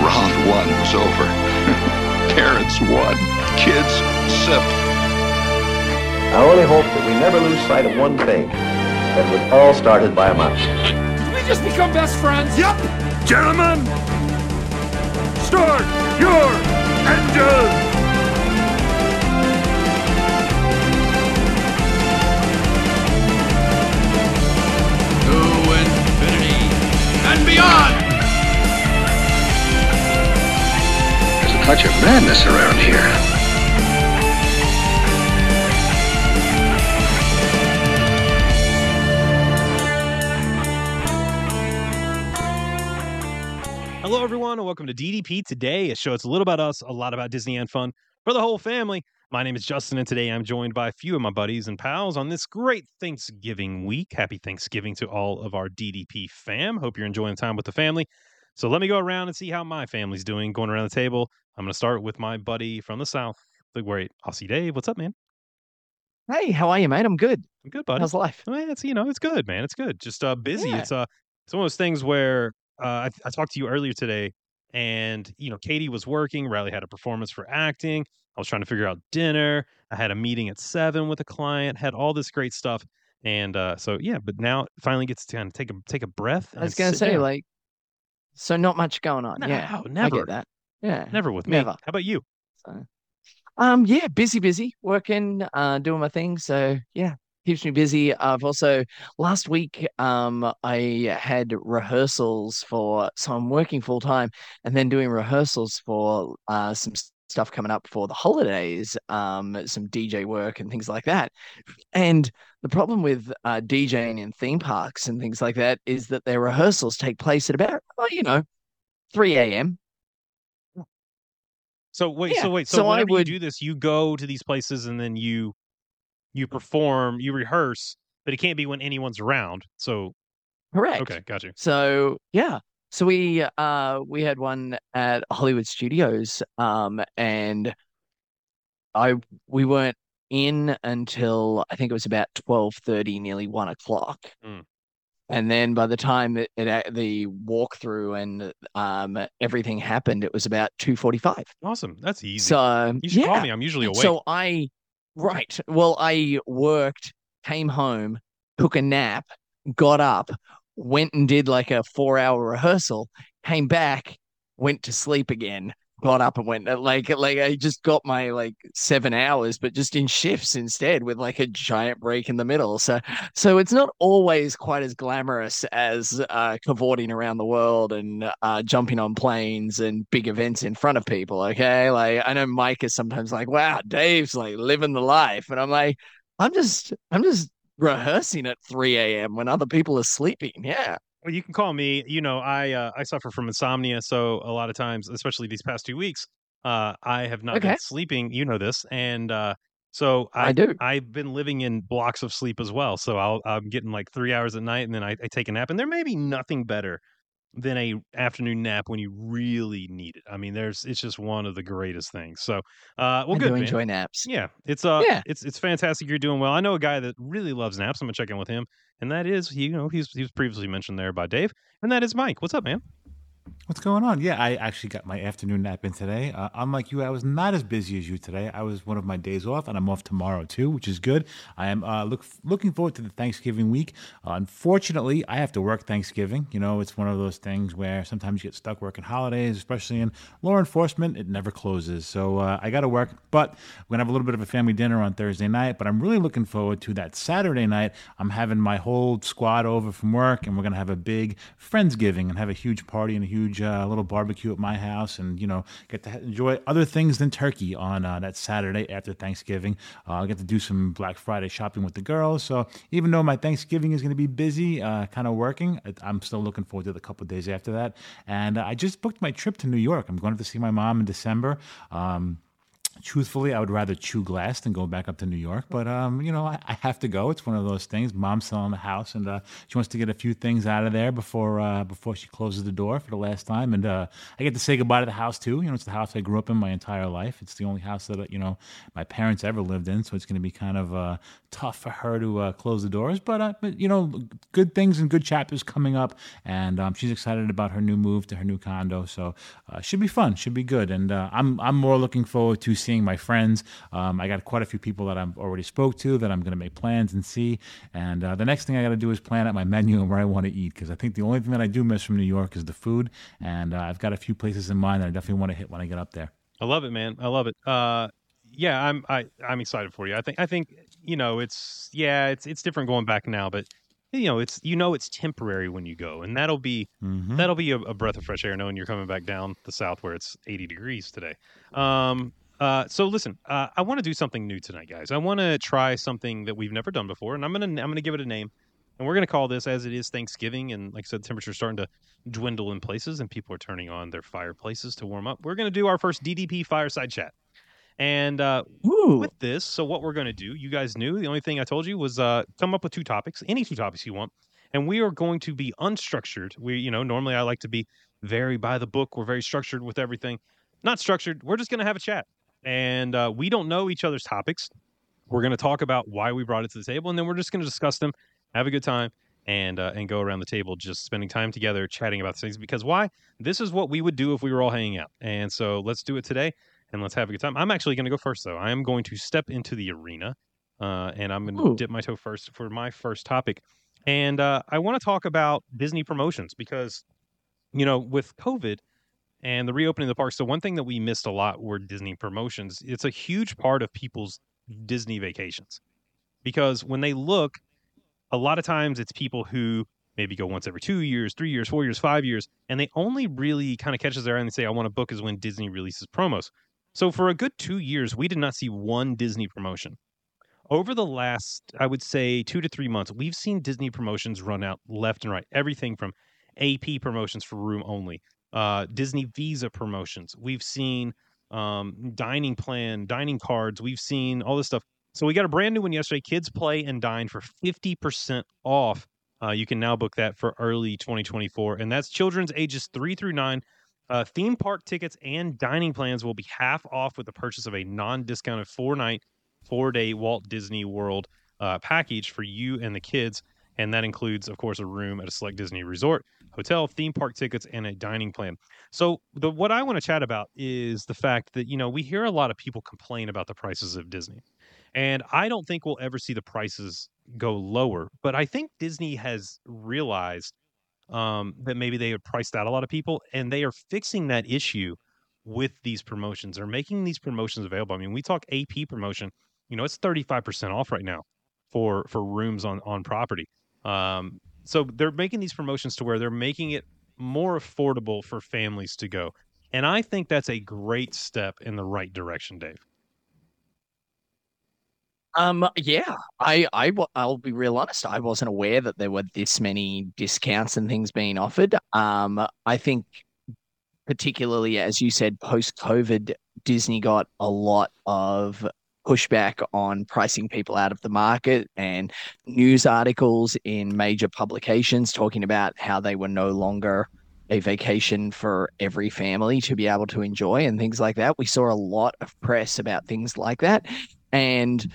Round one was over. Parents won. Kids sip. I only hope that we never lose sight of one thing. That it was all started by a mouse. Did we just become best friends? Yep! Gentlemen! Start your engine! To infinity and beyond! Touch of madness around here. Hello, everyone, and welcome to DDP Today, a show that's a little about us, a lot about Disney and fun for the whole family. My name is Justin, and today I'm joined by a few of my buddies and pals on this great Thanksgiving week. Happy Thanksgiving to all of our DDP fam. Hope you're enjoying time with the family. So let me go around and see how my family's doing. Going around the table, I'm going to start with my buddy from the South, the great Aussie Dave. What's up, man? Hey, how are you, mate? I'm good. I'm good, buddy. How's life? Well, it's you know, it's good, man. It's good. Just uh, busy. Yeah. It's uh, it's one of those things where uh, I, I talked to you earlier today, and you know, Katie was working. Riley had a performance for acting. I was trying to figure out dinner. I had a meeting at seven with a client. Had all this great stuff, and uh, so yeah. But now it finally gets to kind of take a take a breath. I was going to say, down. like, so not much going on. no, yeah, I never, get that. Yeah, never with me. Never. How about you? So, um, yeah, busy, busy, working, uh, doing my thing. So yeah, keeps me busy. I've also last week, um, I had rehearsals for, so I'm working full time and then doing rehearsals for uh some stuff coming up for the holidays, um, some DJ work and things like that. And the problem with uh, DJing in theme parks and things like that is that their rehearsals take place at about, well, you know, 3 a.m. So wait, Yeah, so wait, so, so I would- you do this, you go to these places and then you you perform, you rehearse, but it can't be when anyone's around. So Correct. okay, got you. So yeah. So we uh we had one at Hollywood Studios um and I we weren't in until I think it was about twelve thirty, nearly one o'clock. Mm. And then by the time it, it the walkthrough and um everything happened, it was about two forty five. Awesome, that's easy. So you should yeah. call me. I'm usually awake. So I, right. Well, I worked, came home, took a nap, got up, went and did like a four hour rehearsal, came back, went to sleep again, got up and went like like I just got my like seven hours, but just in shifts instead with like a giant break in the middle. So so it's not always quite as glamorous as uh cavorting around the world and uh jumping on planes and big events in front of people. Okay. Like I know Mike is sometimes like, wow, Dave's like living the life. And I'm like, I'm just I'm just rehearsing at 3 a.m. when other people are sleeping. Yeah. Well, you can call me. You know, I uh, I suffer from insomnia, so a lot of times, especially these past two weeks, uh, I have not been sleeping. You know this, and uh, so I, I do. I've been living in blocks of sleep as well. So I'll I'm getting like three hours at night, and then I, I take a nap. And there may be nothing better than a afternoon nap when you really need it. I mean, there's it's just one of the greatest things. So, uh, well, I good. enjoy naps. Yeah, it's uh, Yeah. it's it's fantastic. You're doing well. I know a guy that really loves naps. I'm gonna check in with him, and that is you know he's he was previously mentioned there by Dave, and that is Mike. What's up, man? What's going on? Yeah, I actually got my afternoon nap in today. Uh, unlike you, I was not as busy as you today. I was one of my days off, and I'm off tomorrow too, which is good. I am uh, look looking forward to the Thanksgiving week. Uh, unfortunately, I have to work Thanksgiving. You know, it's one of those things where sometimes you get stuck working holidays, especially in law enforcement. It never closes, so uh, I got to work. But we're gonna have a little bit of a family dinner on Thursday night. But I'm really looking forward to that Saturday night. I'm having my whole squad over from work, and we're gonna have a big friendsgiving and have a huge party and a huge uh, little barbecue at my house, and you know get to enjoy other things than turkey on uh, that Saturday after Thanksgiving. Uh, I'll get to do some Black Friday shopping with the girls. So even though my Thanksgiving is going to be busy, uh, kind of working, I'm still looking forward to the couple days after that. And uh, I just booked my trip to New York. I'm going to see my mom in December. Um, truthfully, I would rather chew glass than go back up to New York. But um, you know, I, I have to go. It's one of those things. Mom's selling the house, and uh, she wants to get a few things out of there before uh, before she closes the door for the last time. And uh, I get to say goodbye to the house too. You know, it's the house I grew up in my entire life. It's the only house that you know my parents ever lived in. So it's going to be kind of uh, tough for her to uh, close the doors. But, uh, but you know, good things and good chapters coming up, and um, she's excited about her new move to her new condo. So uh, should be fun. Should be good. And uh, I'm I'm more looking forward to seeing my friends. Um, I got quite a few people that I've already spoke to that I'm going to make plans and see. And uh, the next thing I got to do is plan out my menu and where I want to eat because I think the only thing that I do miss from New York is the food. And uh, I've got a few places in mind that I definitely want to hit when I get up there. I love it, man. I love it. Uh, yeah, I'm I I'm excited for you. I think I think you know it's yeah it's it's different going back now, but you know it's you know it's temporary when you go, and that'll be Mm-hmm. that'll be a, a breath of fresh air knowing you're coming back down the south where it's 80 degrees today. Um, uh, so listen, uh, I want to do something new tonight, guys. I want to try something that we've never done before, and I'm gonna I'm gonna give it a name, and we're gonna call this as it is Thanksgiving, and like I said, the temperature's starting to dwindle in places, and people are turning on their fireplaces to warm up. We're gonna do our first DDP fireside chat, and uh, with this, so what we're going to do, you guys knew the only thing I told you was uh, come up with two topics, any two topics you want, and we are going to be unstructured. We, you know, normally I like to be very by the book. We're very structured with everything. Not structured. We're just going to have a chat, and uh, we don't know each other's topics. We're going to talk about why we brought it to the table, and then we're just going to discuss them, have a good time, and uh, and go around the table, just spending time together, chatting about things. Because why? This is what we would do if we were all hanging out, and so let's do it today and let's have a good time. I'm actually going to go first, though. I am going to step into the arena, uh, and I'm going to dip my toe first for my first topic. And uh, I want to talk about Disney promotions because, you know, with COVID and the reopening of the parks, So one thing that we missed a lot were Disney promotions. It's a huge part of people's Disney vacations because when they look, a lot of times it's people who maybe go once every two years, three years, four years, five years, and they only really kind of catches their eye and they say, I want to book is when Disney releases promos. So for a good two years, we did not see one Disney promotion. Over the last, I would say, two to three months, we've seen Disney promotions run out left and right. Everything from AP promotions for room only, uh, Disney Visa promotions. We've seen um, dining plan, dining cards. We've seen all this stuff. So we got a brand new one yesterday. Kids Play and Dine for fifty percent off. Uh, you can now book that for early 2024, and that's children's ages three through nine. Uh, theme park tickets and dining plans will be half off with the purchase of a non-discounted four-night, four-day Walt Disney World uh, package for you and the kids, and that includes, of course, a room at a select Disney resort, hotel, theme park tickets, and a dining plan. So, the what I want to chat about is the fact that you know we hear a lot of people complain about the prices of Disney, and I don't think we'll ever see the prices go lower. But I think Disney has realized um, that maybe they had priced out a lot of people, and they are fixing that issue with these promotions. They're making these promotions available. I mean, we talk AP promotion. You know, it's thirty five percent off right now for for rooms on on property. Um, so they're making these promotions to where they're making it more affordable for families to go, and I think that's a great step in the right direction, Dave. Um, yeah, I, I, I'll be real honest. I wasn't aware that there were this many discounts and things being offered. Um, I think particularly as you said, post-COVID, Disney got a lot of pushback on pricing people out of the market and news articles in major publications talking about how they were no longer a vacation for every family to be able to enjoy and things like that. We saw a lot of press about things like that. And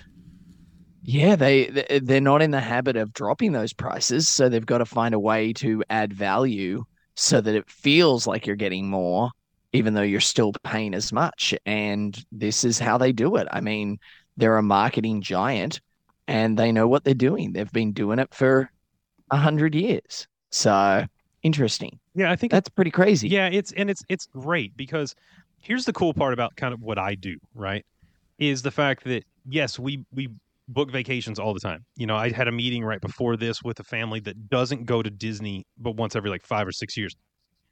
yeah, they they- they're not in the habit of dropping those prices, so they've got to find a way to add value so that it feels like you're getting more, even though you're still paying as much. And this is how they do it. I mean, they're a marketing giant, and they know what they're doing. They've been doing it for a hundred years. So interesting. Yeah, I think That's pretty crazy. Yeah, it's and it's it's great because here's the cool part about kind of what I do, right? Is the fact that yes, we we book vacations all the time. You know, I had a meeting right before this with a family that doesn't go to Disney but once every like 5 or 6 years.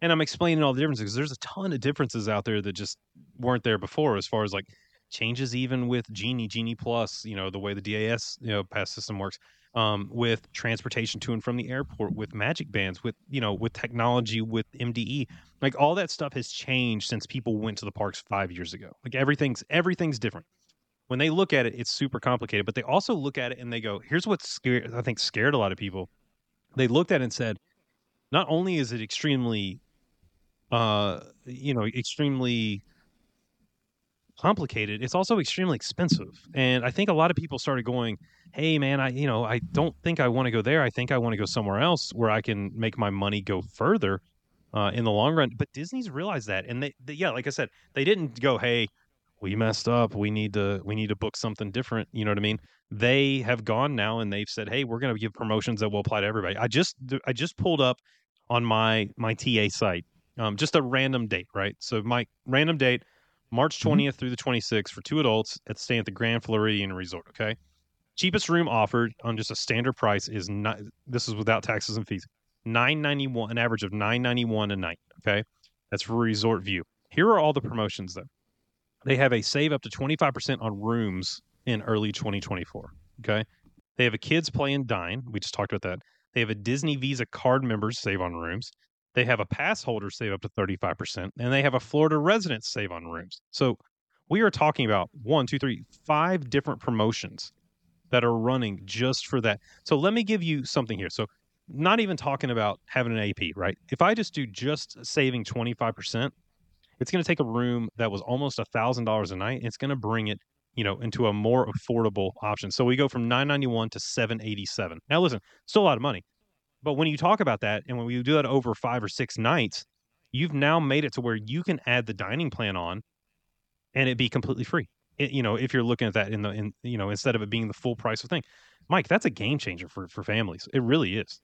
And I'm explaining all the differences because there's a ton of differences out there that just weren't there before as far as like changes even with Genie, Genie Plus, you know, the way the DAS, you know, pass system works, um, with transportation to and from the airport, with magic bands, with, you know, with technology, with MDE. Like all that stuff has changed since people went to the parks five years ago. Like everything's everything's different. When they look at it, it's super complicated, but they also look at it and they go, here's what's scared I think scared a lot of people. They looked at it and said, not only is it extremely uh you know extremely complicated. It's also extremely expensive. And i think a lot of people started going hey man i you know i don't think i want to go there. I think i want to go somewhere else where i can make my money go further uh, in the long run. But disney's realized that and they, they yeah like i said they didn't go hey we messed up. We need to we need to book something different. You know what i mean? They have gone now and they've said hey we're going to give promotions that will apply to everybody. I just i just pulled up on my my ta site um, just a random date right so my random date march 20th through the 26th for two adults at staying at the grand floridian resort okay cheapest room offered on just a standard price is not this is without taxes and fees 991 an average of 991 a night okay that's for resort view here are all the promotions though they have a save up to 25% on rooms in early 2024. Okay. They have a kids play and dine. We just talked about that. They have a Disney Visa card members save on rooms. They have a pass holder save up to 35%. And they have a Florida resident save on rooms. So we are talking about one, two, three, five different promotions that are running just for that. So let me give you something here. So not even talking about having an AP, right? If I just do just saving 25%, it's going to take a room that was almost a thousand dollars a night. It's going to bring it, you know, into a more affordable option. So we go from nine ninety one to seven eighty seven. Now, listen, still a lot of money, but when you talk about that, and when we do that over five or six nights, you've now made it to where you can add the dining plan on, and it be completely free. It, you know, if you're looking at that in the in you know instead of it being the full price of thing, Mike, that's a game changer for for families. It really is.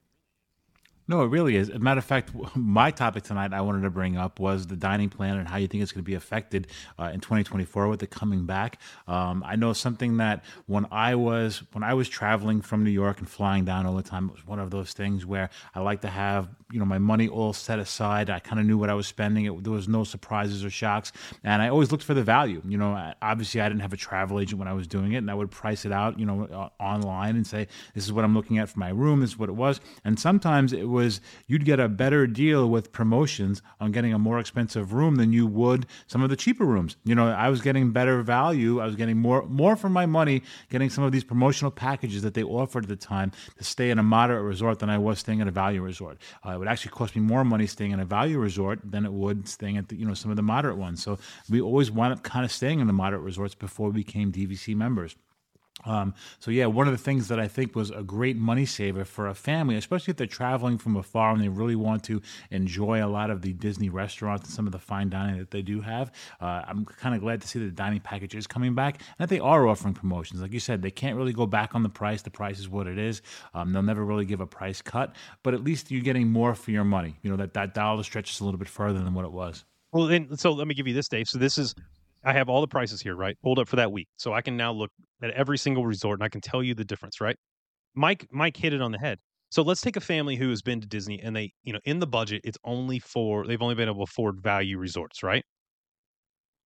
No, it really is. As a matter of fact, my topic tonight I wanted to bring up was the dining plan and how you think it's going to be affected uh, in 2024 with it coming back. Um, I know something that when I was when I was traveling from New York and flying down all the time, it was one of those things where I like to have you know my money all set aside. I kind of knew what I was spending. It, there was no surprises or shocks, and I always looked for the value. You know, obviously I didn't have a travel agent when I was doing it, and I would price it out, you know, online and say this is what I'm looking at for my room. This is what it was, and sometimes it was you'd get a better deal with promotions on getting a more expensive room than you would some of the cheaper rooms. You know, I was getting better value. I was getting more more for my money getting some of these promotional packages that they offered at the time to stay in a moderate resort than I was staying at a value resort. Uh, it would actually cost me more money staying in a value resort than it would staying at the, you know some of the moderate ones. So we always wound up kind of staying in the moderate resorts before we became DVC members. Um, so yeah, one of the things that I think was a great money saver for a family, especially if they're traveling from afar and they really want to enjoy a lot of the Disney restaurants and some of the fine dining that they do have. Uh, I'm kind of glad to see the dining package is coming back and that they are offering promotions. Like you said, they can't really go back on the price. The price is what it is. Um, they'll never really give a price cut, but at least you're getting more for your money. You know that that dollar stretches a little bit further than what it was. Well, and so let me give you this, Dave. So this is I have all the prices here, right? Hold up for that week. So I can now look at every single resort and I can tell you the difference, right? Mike Mike hit it on the head. So let's take a family who has been to Disney and they, you know, in the budget, it's only for they've only been able to afford value resorts, right?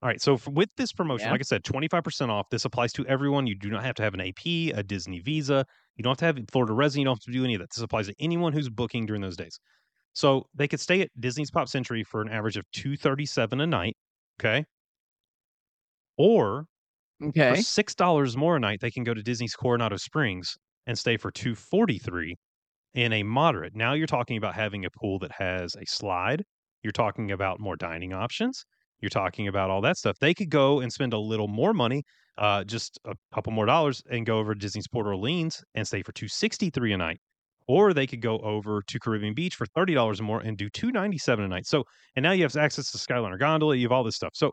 All right. So for, with this promotion, Yeah. like I said, 25% off. This applies to everyone. You do not have to have an AP, a Disney visa. You don't have to have Florida resident. You don't have to do any of that. This applies to anyone who's booking during those days. So they could stay at Disney's Pop Century for an average of 237 a night. Okay. Or for Okay. six dollars more a night, they can go to Disney's Coronado Springs and stay for two forty three in a moderate. Now you're talking about having a pool that has a slide. You're talking about more dining options. You're talking about all that stuff. They could go and spend a little more money, uh, just a couple more dollars, and go over to Disney's Port Orleans and stay for two sixty three a night. Or they could go over to Caribbean Beach for thirty dollars more and do two ninety seven a night. So, and now you have access to Skyliner Gondola. You have all this stuff. So,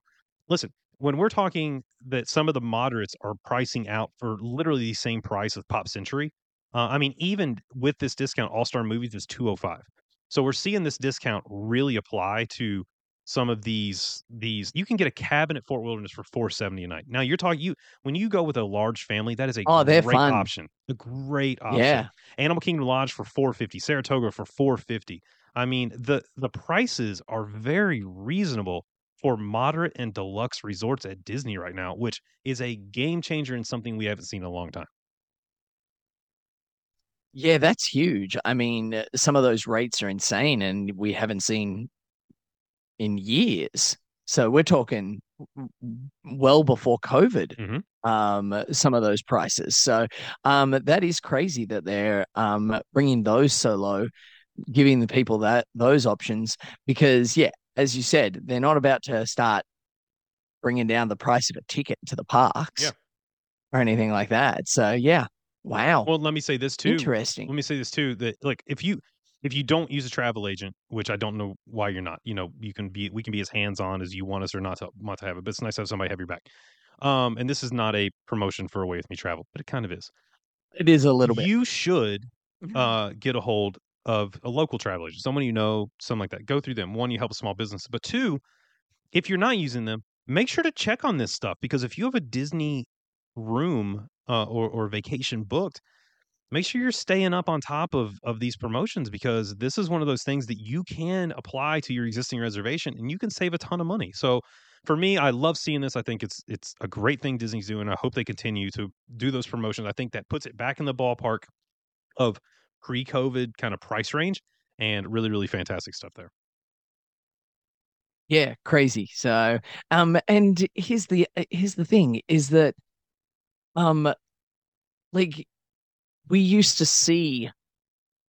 listen, when we're talking that some of the moderates are pricing out for literally the same price of Pop Century, uh, I mean, even with this discount, All Star Movies is two hundred five. So we're seeing this discount really apply to some of these these. You can get a cabin at Fort Wilderness for four seventy a night. Now you're talking you when you go with a large family, that is a Oh, great fun. option. A great option. Yeah. Animal Kingdom Lodge for 450, Saratoga for 450. I mean, the the prices are very reasonable for moderate and deluxe resorts at Disney right now, which is a game changer and something we haven't seen in a long time. Yeah, that's huge. I mean, uh, some of those rates are insane, and we haven't seen in years. So we're talking well before COVID. Mhm. Um, some of those prices. So, um, that is crazy that they're um bringing those so low, giving the people that those options because, yeah, as you said, they're not about to start bringing down the price of a ticket to the parks Yeah. or anything like that. So, yeah, wow, Well, let me say this too. interesting. Let me say this too that like if you if you don't use a travel agent, which I don't know why you're not, you know, you can be we can be as hands on as you want us or not to want to have it, but it's nice to have somebody have your back. Um, and this is not a promotion for Away with Me Travel, but it kind of is. It is a little bit. You should uh, get a hold of a local travel agent, someone you know, something like that. Go through them. One, you help a small business, but two, if you're not using them, make sure to check on this stuff because if you have a Disney room uh, or or vacation booked, make sure you're staying up on top of of these promotions because this is one of those things that you can apply to your existing reservation and you can save a ton of money. So for me, I love seeing this. I think it's it's a great thing Disney's doing. I hope they continue to do those promotions. I think that puts it back in the ballpark of pre-COVID kind of price range and really really fantastic stuff there. Yeah, crazy. So, um, and here's the uh, here's the thing is that, um, like we used to see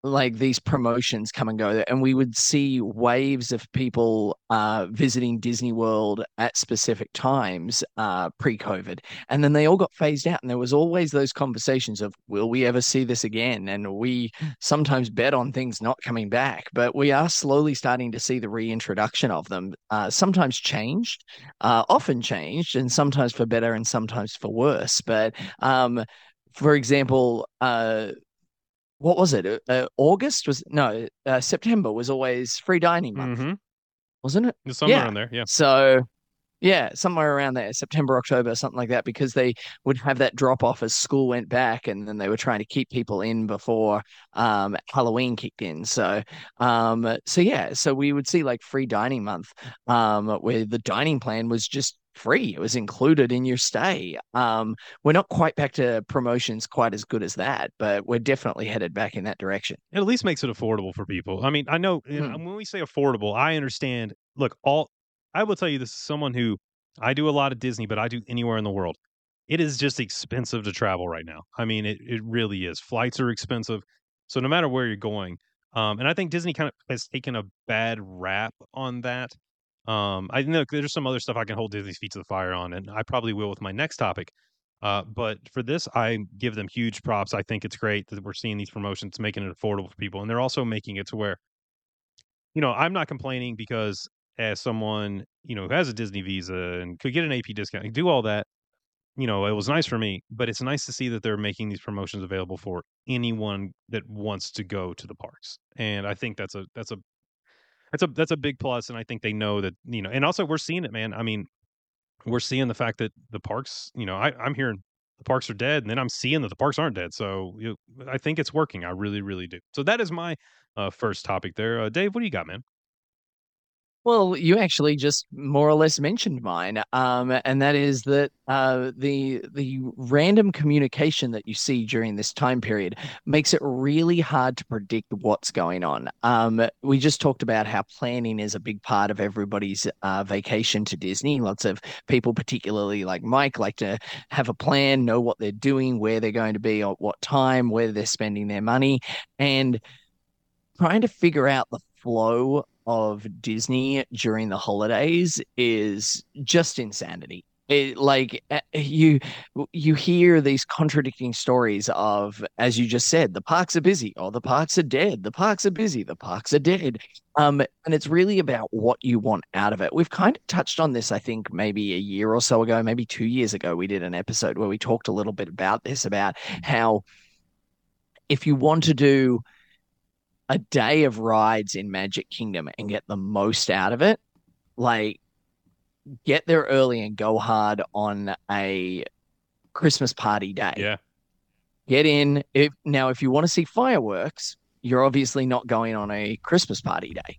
like these promotions come and go and we would see waves of people uh visiting Disney World at specific times uh pre-COVID and then they all got phased out and there was always those conversations of will we ever see this again? And we sometimes bet on things not coming back but we are slowly starting to see the reintroduction of them uh sometimes changed uh often changed and sometimes for better and sometimes for worse but um for example uh what was it? Uh, August was no, uh, September was always free dining month, Mm-hmm. wasn't it? Somewhere Yeah. on there, yeah. So, yeah, somewhere around there, September, October, something like that, because they would have that drop off as school went back, and then they were trying to keep people in before um, Halloween kicked in. So, um, so yeah, so we would see like free dining month, um, where the dining plan was just free; it was included in your stay. Um, we're not quite back to promotions quite as good as that, but we're definitely headed back in that direction. It at least makes it affordable for people. I mean, I know Hmm. when we say affordable, I understand. Look, all I will tell you this is someone who I do a lot of Disney, but I do anywhere in the world. It is just expensive to travel right now. I mean, it, it really is. Flights are expensive. So no matter where you're going, um, and I think Disney kind of has taken a bad rap on that. Um, I know there's some other stuff I can hold Disney's feet to the fire on, and I probably will with my next topic. Uh, but for this, I give them huge props. I think it's great that we're seeing these promotions, making it affordable for people, and they're also making it to where, you know, I'm not complaining because as someone you know who has a Disney Visa and could get an AP discount, and do all that, you know, it was nice for me. But it's nice to see that they're making these promotions available for anyone that wants to go to the parks, and I think that's a that's a that's a that's a big plus, and I think they know that you know, and also we're seeing it, man. I mean, we're seeing the fact that the parks, you know, I, I'm hearing the parks are dead, and then I'm seeing that the parks aren't dead. So you I think it's working. I really, really do. So that is my uh, first topic there. Uh, Dave, what do you got, man? Well, you actually just more or less mentioned mine, um, and that is that uh, the the random communication that you see during this time period makes it really hard to predict what's going on. Um, we just talked about how planning is a big part of everybody's uh, vacation to Disney. Lots of people, particularly like Mike, like to have a plan, know what they're doing, where they're going to be, at what time, where they're spending their money, and trying to figure out the flow of Disney during the holidays is just insanity. It, like uh, you you hear these contradicting stories of as you just said the parks are busy or the parks are dead the parks are busy the parks are dead um and it's really about what you want out of it we've kind of touched on this i think maybe a year or so ago maybe 2 years ago we did an episode where we talked a little bit about this about how if you want to do a day of rides in Magic Kingdom and get the most out of it, like get there early and go hard on a Christmas party day. Yeah, Get in. If now if you want to see fireworks, you're obviously not going on a Christmas party day.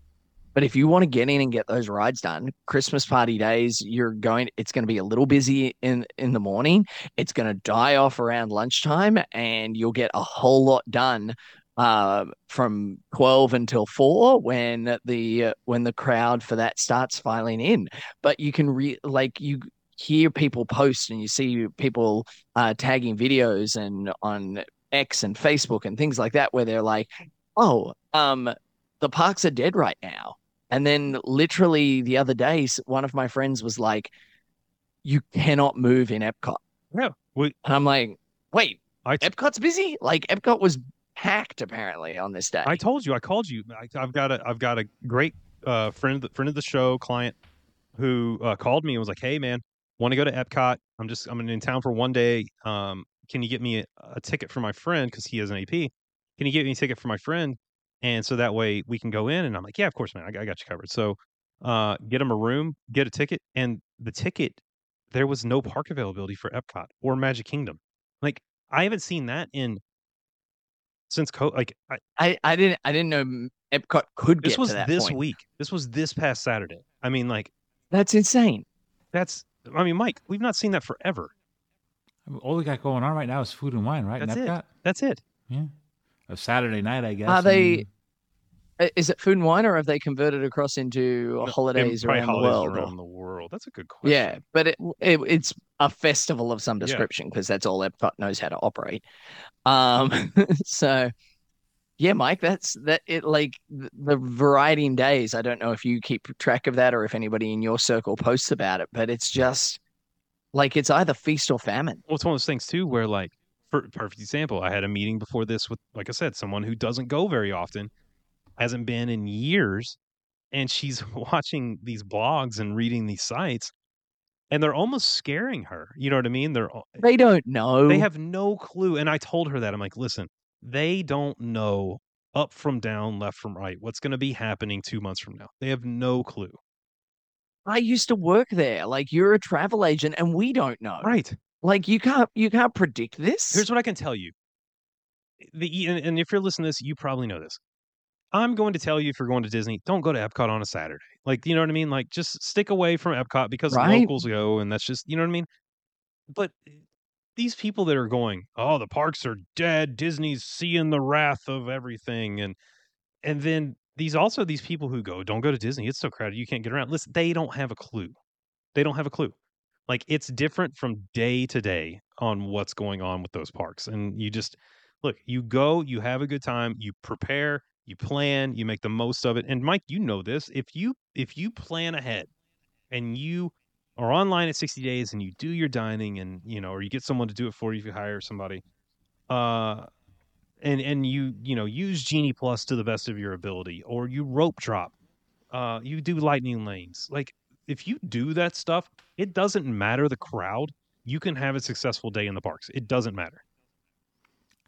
But if you want to get in and get those rides done, Christmas party days, you're going. It's going to be a little busy in in the morning. It's going to die off around lunchtime, and you'll get a whole lot done uh, from 12 until 4 when the uh, when the crowd for that starts filing in. But you can re like you hear people post and you see people uh, tagging videos and on X and Facebook and things like that where they're like oh um the parks are dead right now. And then literally the other day one of my friends was like you cannot move in Epcot. Yeah. We, and I'm like wait I, Epcot's busy? Like Epcot was hacked apparently on this day. I told you, I called you. I, I've got a, I've got a great uh, friend, of the, friend of the show, client, who uh, called me and was like, "Hey, man, want to go to Epcot? I'm just, I'm in town for one day. Um, can you get me a, a ticket for my friend because he has an AP? Can you get me a ticket for my friend? And so that way we can go in." And I'm like, "Yeah, of course, man. I, I got you covered." So, uh, get him a room, get a ticket, and the ticket, there was no park availability for Epcot or Magic Kingdom. Like, I haven't seen that in since co like I, I, I didn't I didn't know Epcot could get this was to that this point. week. This was this past Saturday. I mean, like That's insane. that's. I mean, Mike, we've not seen that forever. I mean, all we got going on right now is food and wine, right? in That's it. That's it. Yeah. A Saturday night, I guess. Are they- and- uh, Is it food and wine, or have they converted across into No, holidays probably around the holidays world? or- Around the world. That's a good question. Yeah, but it, it it's a festival of some description because that's all Epcot knows how to operate. Um, so yeah, Mike, that's that. It like the, variety in days. I don't know if you keep track of that or if anybody in your circle posts about it, but it's just like it's either feast or famine. Well, it's one of those things too, where like, for perfect example, I had a meeting before this with, like I said, someone who doesn't go very often, hasn't been in years, and she's watching these blogs and reading these sites, and they're almost scaring her. You know what I mean? They're they don't know. they have no clue. And I told her that I'm like, listen, they don't know up from down, left from right, what's going to be happening two months from now. They have no clue. I used to work there. Like you're a travel agent, and we don't know. Right. Like you can't you can't predict this. Here's what I can tell you. The and, and if you're listening to this, you probably know this. I'm going to tell you if you're going to Disney, don't go to Epcot on a Saturday. Like, you know what I mean? Like, just stick away from Epcot because Right. locals go, and that's just, you know what I mean? But eh, these people that are going, oh, the parks are dead. Disney's seeing the wrath of everything, and and then these also these people who go, don't go to Disney. It's so crowded, you can't get around. Listen, they don't have a clue. They don't have a clue. Like it's different from day to day on what's going on with those parks, and you just look. You go, you have a good time, you prepare, you plan, you make the most of it. And Mike, you know this. If you if you plan ahead, and you are online at 60 days and you do your dining and you know or you get someone to do it for you if you hire somebody uh and and you you know use genie plus to the best of your ability or you rope drop uh you do lightning lanes like if you do that stuff it doesn't matter the crowd you can have a successful day in the parks it doesn't matter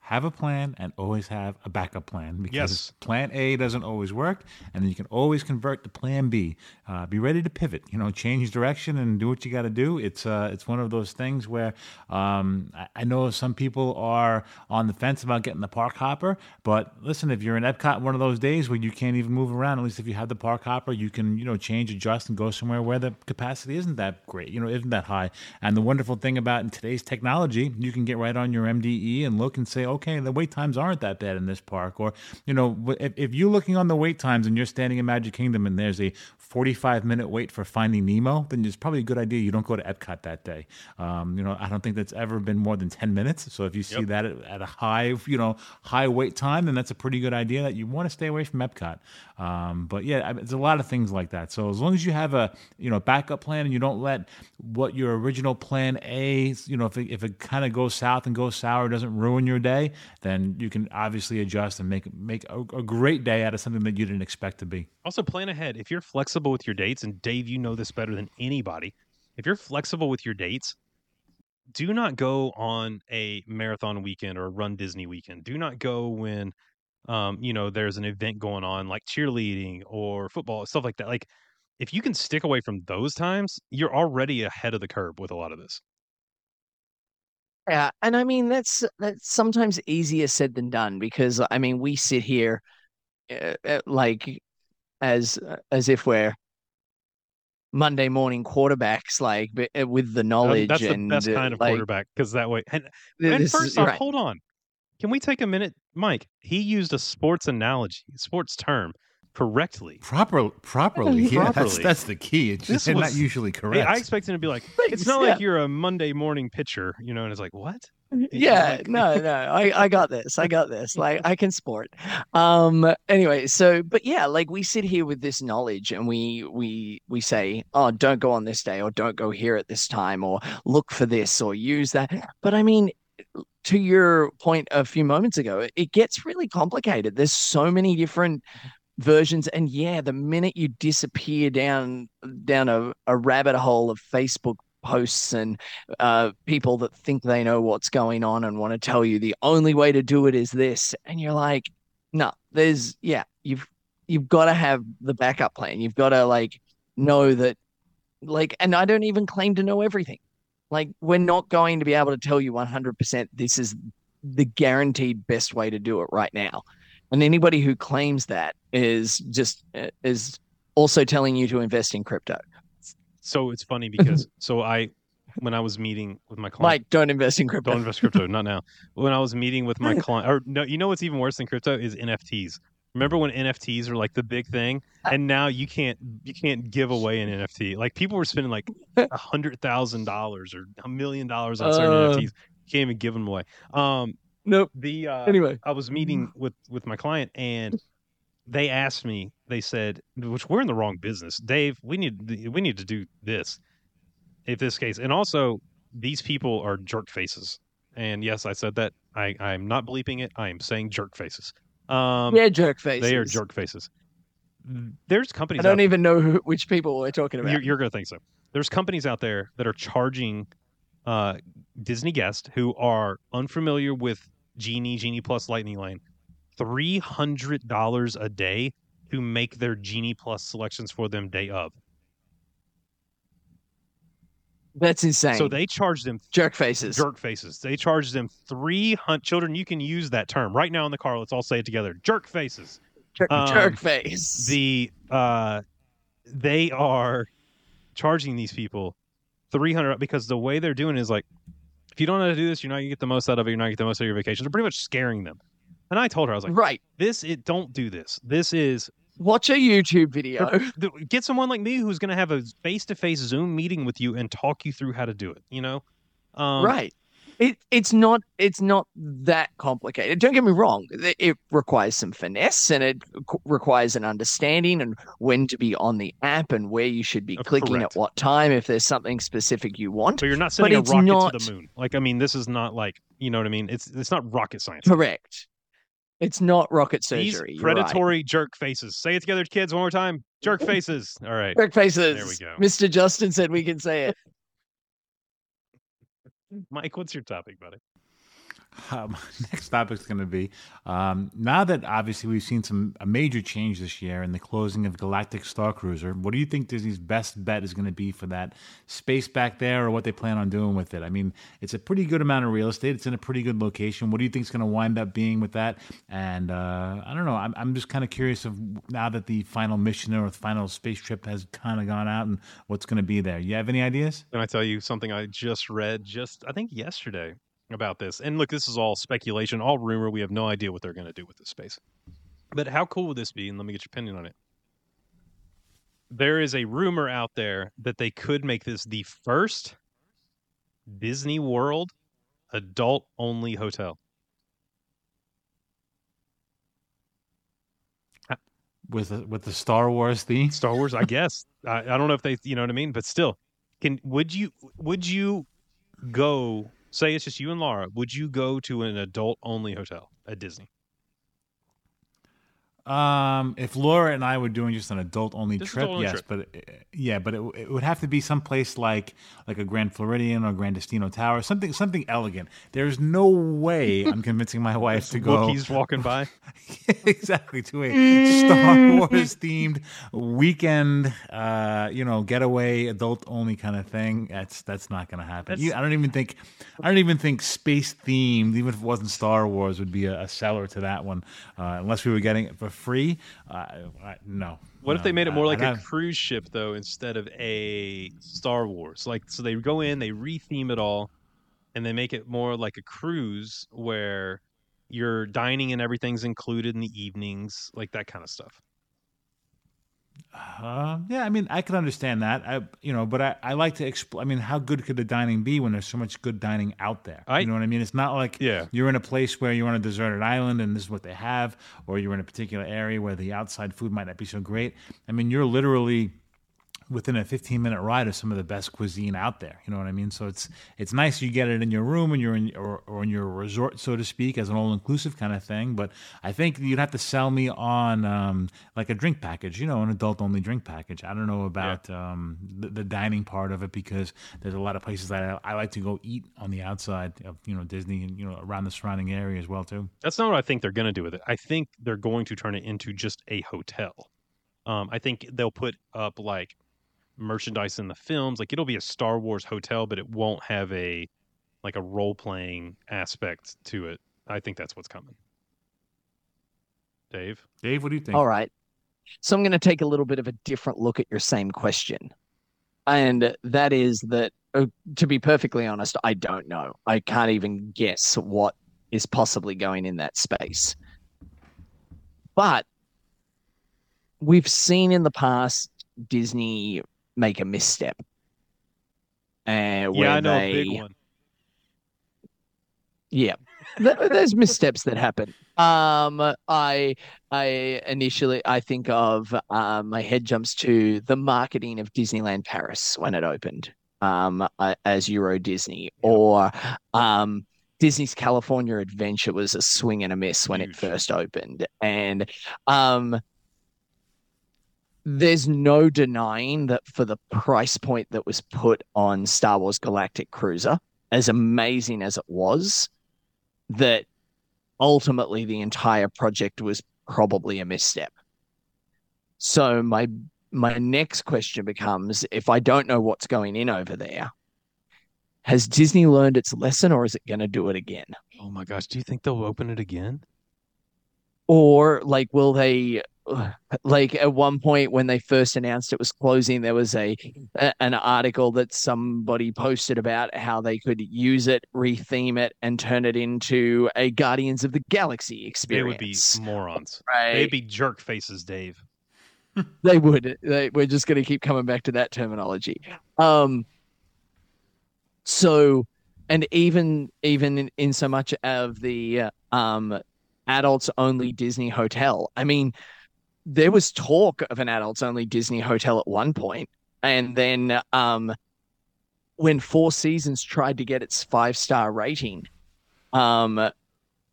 have a plan and always have a backup plan because Yes. plan A doesn't always work, and then you can always convert to plan B. Uh, be ready to pivot, you know, change direction and do what you got to do. It's uh, it's one of those things where um, I, I know some people are on the fence about getting the park hopper, but listen, if you're in Epcot one of those days where you can't even move around, at least if you have the park hopper, you can you know change, adjust, and go somewhere where the capacity isn't that great, you know, isn't that high. And the wonderful thing about in today's technology, you can get right on your MDE and look and say, okay, the wait times aren't that bad in this park. Or, you know, if, if you're looking on the wait times and you're standing in Magic Kingdom and there's a 45 minute wait for Finding Nemo, then it's probably a good idea you don't go to Epcot that day. Um, you know, I don't think that's ever been more than 10 minutes. So if you see Yep. that at, at a high, you know, high wait time, then that's a pretty good idea that you want to stay away from Epcot. Um, but yeah, it's a lot of things like that. So as long as you have a, you know, backup plan and you don't let what your original plan A, you know, if it, if it kind of goes south and goes sour, doesn't ruin your day, then you can obviously adjust and make make a, a great day out of something that you didn't expect to be. Also, plan ahead. If you're flexible with your dates, and Dave, you know this better than anybody, if you're flexible with your dates, do not go on a marathon weekend or a run Disney weekend. Do not go when, um, you know, there's an event going on like cheerleading or football, stuff like that. Like, if you can stick away from those times, you're already ahead of the curve with a lot of this. Yeah, and I mean that's that's sometimes easier said than done because I mean we sit here uh, uh, like as as if we're Monday morning quarterbacks, like but, uh, with the Uh, knowledge That's the and best uh, kind of like, quarterback because that way. And, and is- first off, right. hold on. Can we take a minute, Mike? He used a sports analogy, sports term correctly. Proper, properly, yeah. That's Properly. that's the key. It's This just they're not was- usually Hey, correct. I expect him to be like, it's Thanks, not like you're a Monday morning pitcher, you know, and it's like, what? yeah like- no no i i got this i got this like i can sport um anyway so but yeah like we sit here with this knowledge and we we we say oh don't go on this day or don't go here at this time or look for this or use that but i mean to your point a few moments ago it gets really complicated there's so many different versions and yeah the minute you disappear down down a, a rabbit hole of facebook posts and uh, people that think they know what's going on and want to tell you the only way to do it is this, and you're like, no, there's yeah, you've you've got to have the backup plan. You've got to like know that, like, and I don't even claim to know everything. Like, we're not going to be able to tell you 100% this is the guaranteed best way to do it right now. And anybody who claims that is just is also telling you to invest in crypto. So it's funny because so I, when I was meeting with my client, Mike, don't invest in crypto. don't invest crypto, not now. When I was meeting with my client, or no, you know what's even worse than crypto is NFTs. Remember when NFTs were like the big thing, and now you can't you can't give away an NFT. Like people were spending like a hundred thousand dollars or a million dollars on certain Uh. NFTs. You can't even give them away. Um, Nope. the uh, Anyway, I was meeting with with my client and they asked me. They said, "Which we're in the wrong business, Dave. We need we need to do this, if this case, and also these people are jerk faces." And yes, I said that. I I'm not bleeping it. I am saying jerk faces. Um, yeah, jerk faces. they are jerk faces. There's companies. I don't even know who, which people we're talking about. you're, you're gonna think so. There's companies out there that are charging uh, Disney guests who are unfamiliar with Genie, Genie Plus, Lightning Lane, three hundred dollars a day to make their Genie Plus selections for them day of. That's insane. So they charge them jerk faces. jerk faces. They charge them three hundred. Children, you can use that term right now in the car. Let's all say it together. Jerk faces. Jerk, um, jerk face. the uh they are charging these people 300 because the way they're doing it is like if you don't know how to do this you're not gonna get the most out of it you're not gonna get the most out of your vacation they're pretty much scaring them and i told her i was like right. this it don't do this this is Watch a YouTube video. get someone like me who's gonna have a face-to-face zoom meeting with you and talk you through how to do it you know um right. It it's not it's not that complicated. Don't get me wrong. It, requires some finesse and it requires an understanding and when to be on the app and where you should be Uh, clicking correct. at what time if there's something specific you want. but you're not sending a it's rocket not- to the moon like i mean this is not like you know what i mean it's it's not rocket science Correct. It's not rocket these surgery. right. predatory jerk faces say it together kids one more time jerk faces all right Jerk faces. There we go. Mr. Justin said we can say it. Mike, what's your topic, buddy? Um, next topic is going to be um, now that obviously we've seen some a major change this year in the closing of Galactic Star Cruiser. What do you think Disney's best bet is going to be for that space back there, or what they plan on doing with it? I mean, it's a pretty good amount of real estate. It's in a pretty good location. What do you think is going to wind up being with that? And uh, I don't know. I'm I'm just kind of curious of now that the final mission or the final space trip has kind of gone out and what's going to be there. You have any ideas? Can I tell you something I just read just I think yesterday about this? And look, this is all speculation, all rumor. We have no idea what they're going to do with this space. But how cool would this be? And let me get your opinion on it. There is a rumor out there that they could make this the first Disney World adult only hotel. With a, with the Star Wars theme, Star Wars, I guess. I, I don't know if they, you know what I mean, but still, can would you would you go? Say it's just you and Laura. Would you go to an adult only hotel at Disney? Um, if Laura and I were doing just an adult only Just trip, adult-only yes, but uh, yeah, but it, it would have to be someplace like like a Grand Floridian or Grand Destino Tower, something something elegant. There's no way I'm convincing my wife to go Wookiees walking by. exactly to a Star Wars themed weekend, uh, you know, getaway, adult only kind of thing. That's that's not going to happen. You- I don't even think, I don't even think space themed, even if it wasn't Star Wars, would be a, a seller to that one, uh, unless we were getting it for free. Uh, I, no. What if they made it more like a cruise ship though, instead of a Star Wars? Like, so they go in, they retheme it all, and they make it more like a cruise where your dining and everything's included in the evenings, like that kind of stuff. Uh, yeah, I mean, I can understand that. I, you know, but I, I like to explain. I mean, how good could the dining be when there's so much good dining out there? I- you know what I mean? It's not like Yeah. you're in a place where you're on a deserted island and this is what they have, or you're in a particular area where the outside food might not be so great. I mean, you're literally within a 15 minute ride of some of the best cuisine out there. You know what I mean? So it's it's nice you get it in your room and you're in or, or in your resort, so to speak, as an all inclusive kind of thing. But I think you'd have to sell me on um, like a drink package, you know, an adult only drink package. I don't know about um, the, the dining part of it because there's a lot of places that I, I like to go eat on the outside of you know Disney and you know around the surrounding area as well too. That's not what I think they're going to do with it. I think they're going to turn it into just a hotel. Um, I think they'll put up like merchandise in the films. Like it'll be a Star Wars hotel, but it won't have a like a role playing aspect to it. I think that's what's coming. Dave, Dave, what do you think? All right. So I'm going to take a little bit of a different look at your same question. And that is that, uh, to be perfectly honest, I don't know. I can't even guess what is possibly going in that space. But we've seen in the past Disney make a misstep. Uh, where yeah, I know they, a big one. yeah, there's missteps that happen. Um, I, I initially I think of um, my head jumps to the marketing of Disneyland Paris when it opened, um, uh, as Euro Disney, or um, Disney's California Adventure was a swing and a miss when it first opened, and um. There's no denying that for the price point that was put on Star Wars Galactic Cruiser, as amazing as it was, that ultimately the entire project was probably a misstep. So my my next question becomes if I don't know what's going in over there, has Disney learned its lesson or is it going to do it again? Oh my gosh, do you think they'll open it again? Or like will they like at one point when they first announced it was closing there was a, a an article that somebody posted about how they could use it retheme it and turn it into a Guardians of the Galaxy experience They would be morons. right They'd be jerk faces, Dave. they would they, we're just going to keep coming back to that terminology um so and even even in, in so much of the uh, um adults only disney hotel i mean there was talk of an adults only disney hotel at one point and then um when four seasons tried to get its five star rating um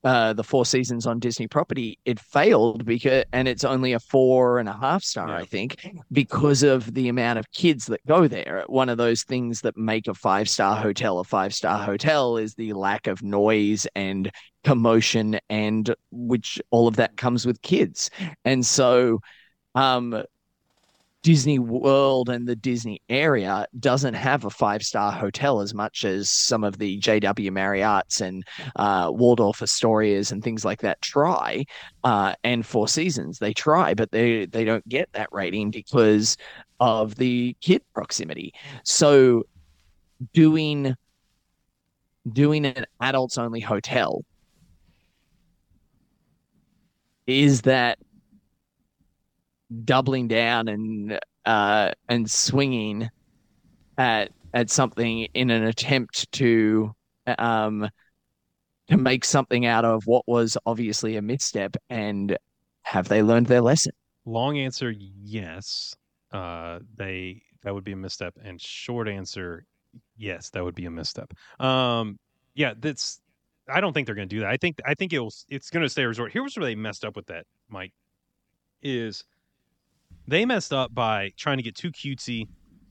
uh, the Four Seasons on Disney property, it failed because, and it's only a four and a half star, Yeah. I think, because of the amount of kids that go there. One of those things that make a five star hotel a five star hotel is the lack of noise and commotion, and which all of that comes with kids. And so, um, Disney World and the Disney area doesn't have a five star hotel as much as some of the JW Marriott's and uh, Waldorf Astorias and things like that try, uh, and Four Seasons they try, but they they don't get that rating because of the kid proximity. So doing doing an adults only hotel is that doubling down and uh and swinging at at something in an attempt to um to make something out of what was obviously a misstep and have they learned their lesson Long answer, yes. Uh, they that would be a misstep, and short answer, yes, that would be a misstep. Um, yeah, that's. I don't think they're going to do that. I think I think it'll it's going to stay a resort. Here's where they messed up with that, Mike. Is they messed up by trying to get too cutesy,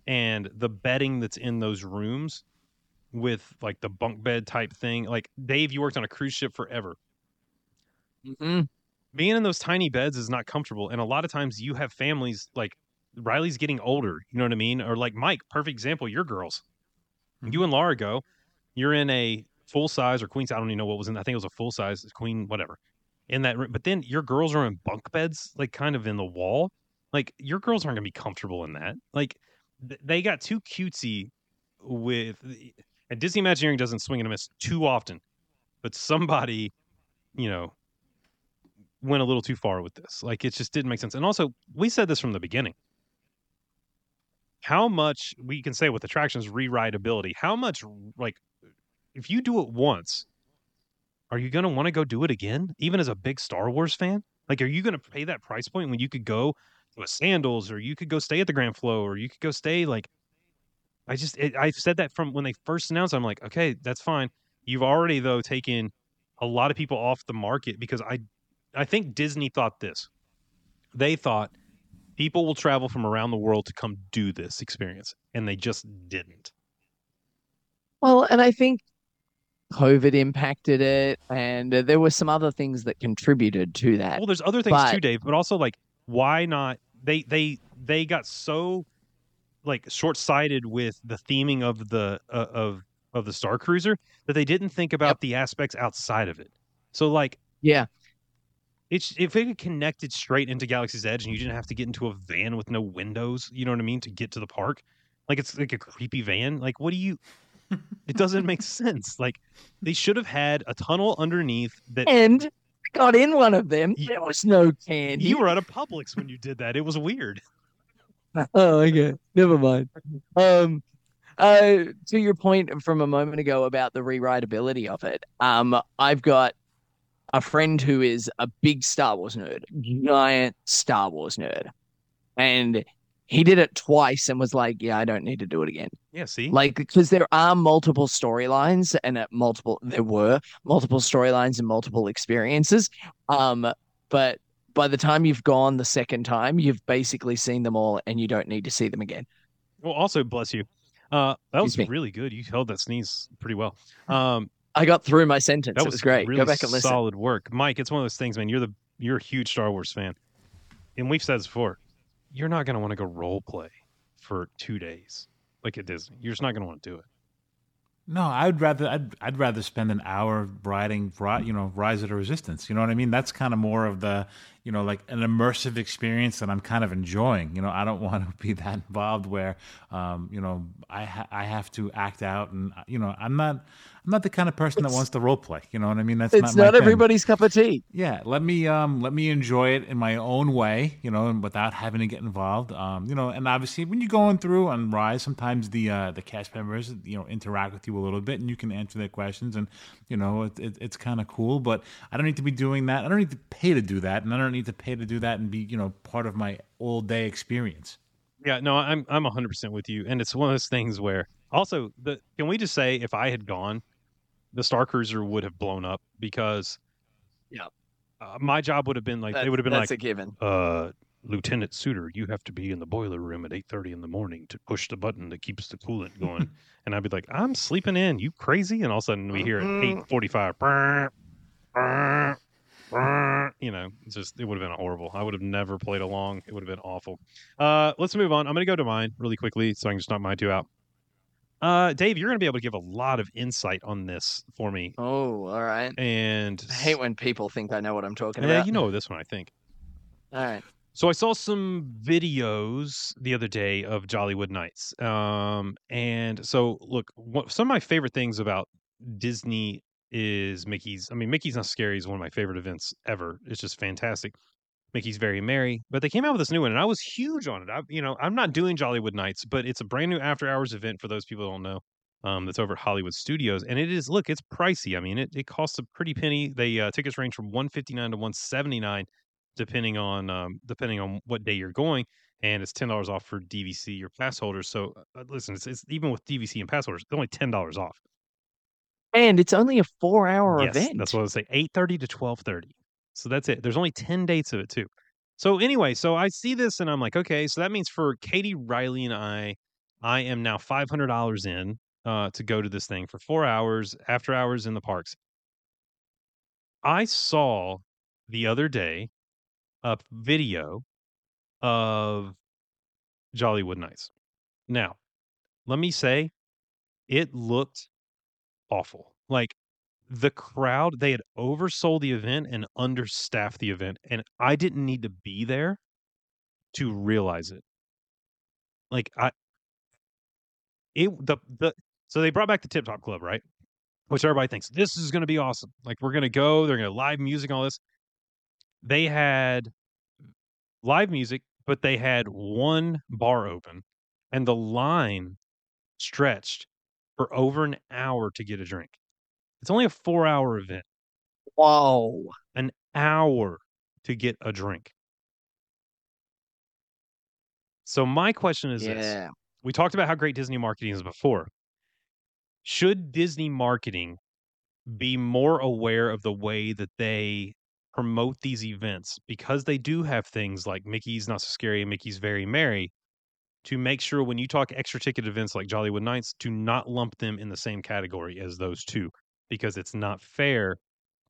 and the bedding that's in those rooms, with like the bunk bed type thing. Like Dave, you worked on a cruise ship forever Mhm. being in those tiny beds is not comfortable and a lot of times you have families like riley's getting older you know what i mean or like mike perfect example your girls you and laura go you're in a full size or queen size i don't even know what was in i think it was a full size queen whatever in that room. But then your girls are in bunk beds, like kind of in the wall. Like your girls aren't gonna be comfortable in that. Like th- they got too cutesy with eh, and Disney Imagineering doesn't swing and a miss too often, but somebody, you know, went a little too far with this. Like it just didn't make sense. And also, we said this from the beginning. How much we can say with attractions rerideability, how much like if you do it once, are you going to want to go do it again even as a big Star Wars fan? Like are you going to pay that price point when you could go a Sandals or you could go stay at the Grand Flo or you could go stay like I just it, I said that from when they first announced. I'm like, okay, that's fine. You've already though taken a lot of people off the market because I I think Disney thought this. They thought people will travel from around the world to come do this experience, and they just didn't. Well, and I think COVID impacted it, and uh, there were some other things that contributed to that. Well, there's other things But- too, Dave, but also like why not? They they they got so like short sighted with the theming of the uh, of of the Star Cruiser that they didn't think about Yep. the aspects outside of it. So like Yeah. it's if it connected straight into Galaxy's Edge and you didn't have to get into a van with no windows, you know what I mean, to get to the park. Like it's like a creepy van. Like what do you it doesn't make sense. Like they should have had a tunnel underneath that And got in one of them. Ye- There was no candy. you were at a Publix when you did that. It was weird. Oh, okay. Never mind. Um, uh, to your point from a moment ago about the rerideability of it, um, I've got a friend who is a big Star Wars nerd, giant Star Wars nerd, and he did it twice and was like, "Yeah, I don't need to do it again." Yeah, see? Like, because there are multiple storylines and at multiple, there were multiple storylines and multiple experiences. Um, but by the time you've gone the second time, you've basically seen them all and you don't need to see them again. Well, also bless you. Uh that was me. really good. You held that sneeze pretty well. Um I got through my sentence. that it was great. Really Go back and listen. Solid work, Mike. It's one of those things, man. You're the you're a huge Star Wars fan, and we've said this before. You're not going to want to go role play for two days like at Disney. You're just not going to want to do it. No, I'd rather I'd I'd rather spend an hour riding, ri- you know, Rise of the Resistance. You know what I mean? That's kind of more of the, you know, like an immersive experience that I'm kind of enjoying. You know, I don't want to be that involved where, um, you know, I ha- I have to act out, and you know, I'm not I'm not the kind of person that wants to role play. You know what I mean? That's It's not, my not thing. everybody's cup of tea. Yeah, let me um let me enjoy it in my own way, you know, and without having to get involved. Um, you know, and obviously when you're going through on Rise, sometimes the uh the cast members, you know, interact with you a little bit and you can answer their questions and you know, it, it, it's kind of cool, but I don't need to be doing that. I don't need to pay to do that, and I don't need to pay to do that and be, you know, part of my all day experience. Yeah, no, I'm I'm 100 percent with you, and it's one of those things where also the can we just say if I had gone, the Star Cruiser would have blown up because, Yeah. uh, my job would have been like That- they would have been like, a given. uh, Lieutenant Suter, you have to be in the boiler room at 8:30 in the morning to push the button that keeps the coolant going, and I'd be like, I'm sleeping in, you crazy, and all of a sudden we hear at Mhm. 8:45, "Brr, brr, brr," you know, just it would have been horrible. I would have never played along. It would have been awful. Uh, let's move on. I'm going to go to mine really quickly so I can just knock my two out. Uh, Dave, you're going to be able to give a lot of insight on this for me. Oh, all right. And I hate when people think I know what I'm talking yeah, about. Yeah, you know this one, I think. All right. So I saw some videos the other day of Jollywood Nights. Um, and so look, what, some of my favorite things about Disney is Mickey's. I mean, Mickey's Not Scary is one of my favorite events ever. It's just fantastic. Mickey's Very Merry, but they came out with this new one, and I was huge on it. I, you know, I'm not doing Jollywood Nights, but it's a brand new after hours event for those people who don't know. Um, that's over at Hollywood Studios, and it is look, it's pricey. I mean, it, it costs a pretty penny. They uh, tickets range from 159 to 179 depending on um, depending on what day you're going, and it's ten dollars off for DVC or pass holders. So uh, listen, it's, it's even with DVC and pass holders, it's only ten dollars off. And it's only a four hour yes, event. that's what I would say. Eight thirty to twelve thirty. So that's it. There's only ten dates of it too. So anyway, so I see this and I'm like, okay, so that means for Katie Riley and I, I am now five hundred dollars in uh, to go to this thing for four hours after hours in the parks. I saw the other day a video of Jollywood Nights. Now, let me say, it looked awful. Like the crowd they had oversold the event and understaffed the event and i didn't need to be there to realize it. Like i it the the so they brought back the tip top club right? Which everybody thinks this is going to be awesome. Like we're going to go they're going to live music all this. They had live music but they had one bar open and the line stretched for over an hour to get a drink it's only a four hour event Whoa. an hour to get a drink. So my question is this. We talked about how great Disney marketing is before. Should Disney marketing be more aware of the way that they promote these events because they do have things like Mickey's Not So Scary and Mickey's Very Merry to make sure when you talk extra ticket events like Jollywood Nights to not lump them in the same category as those two because it's not fair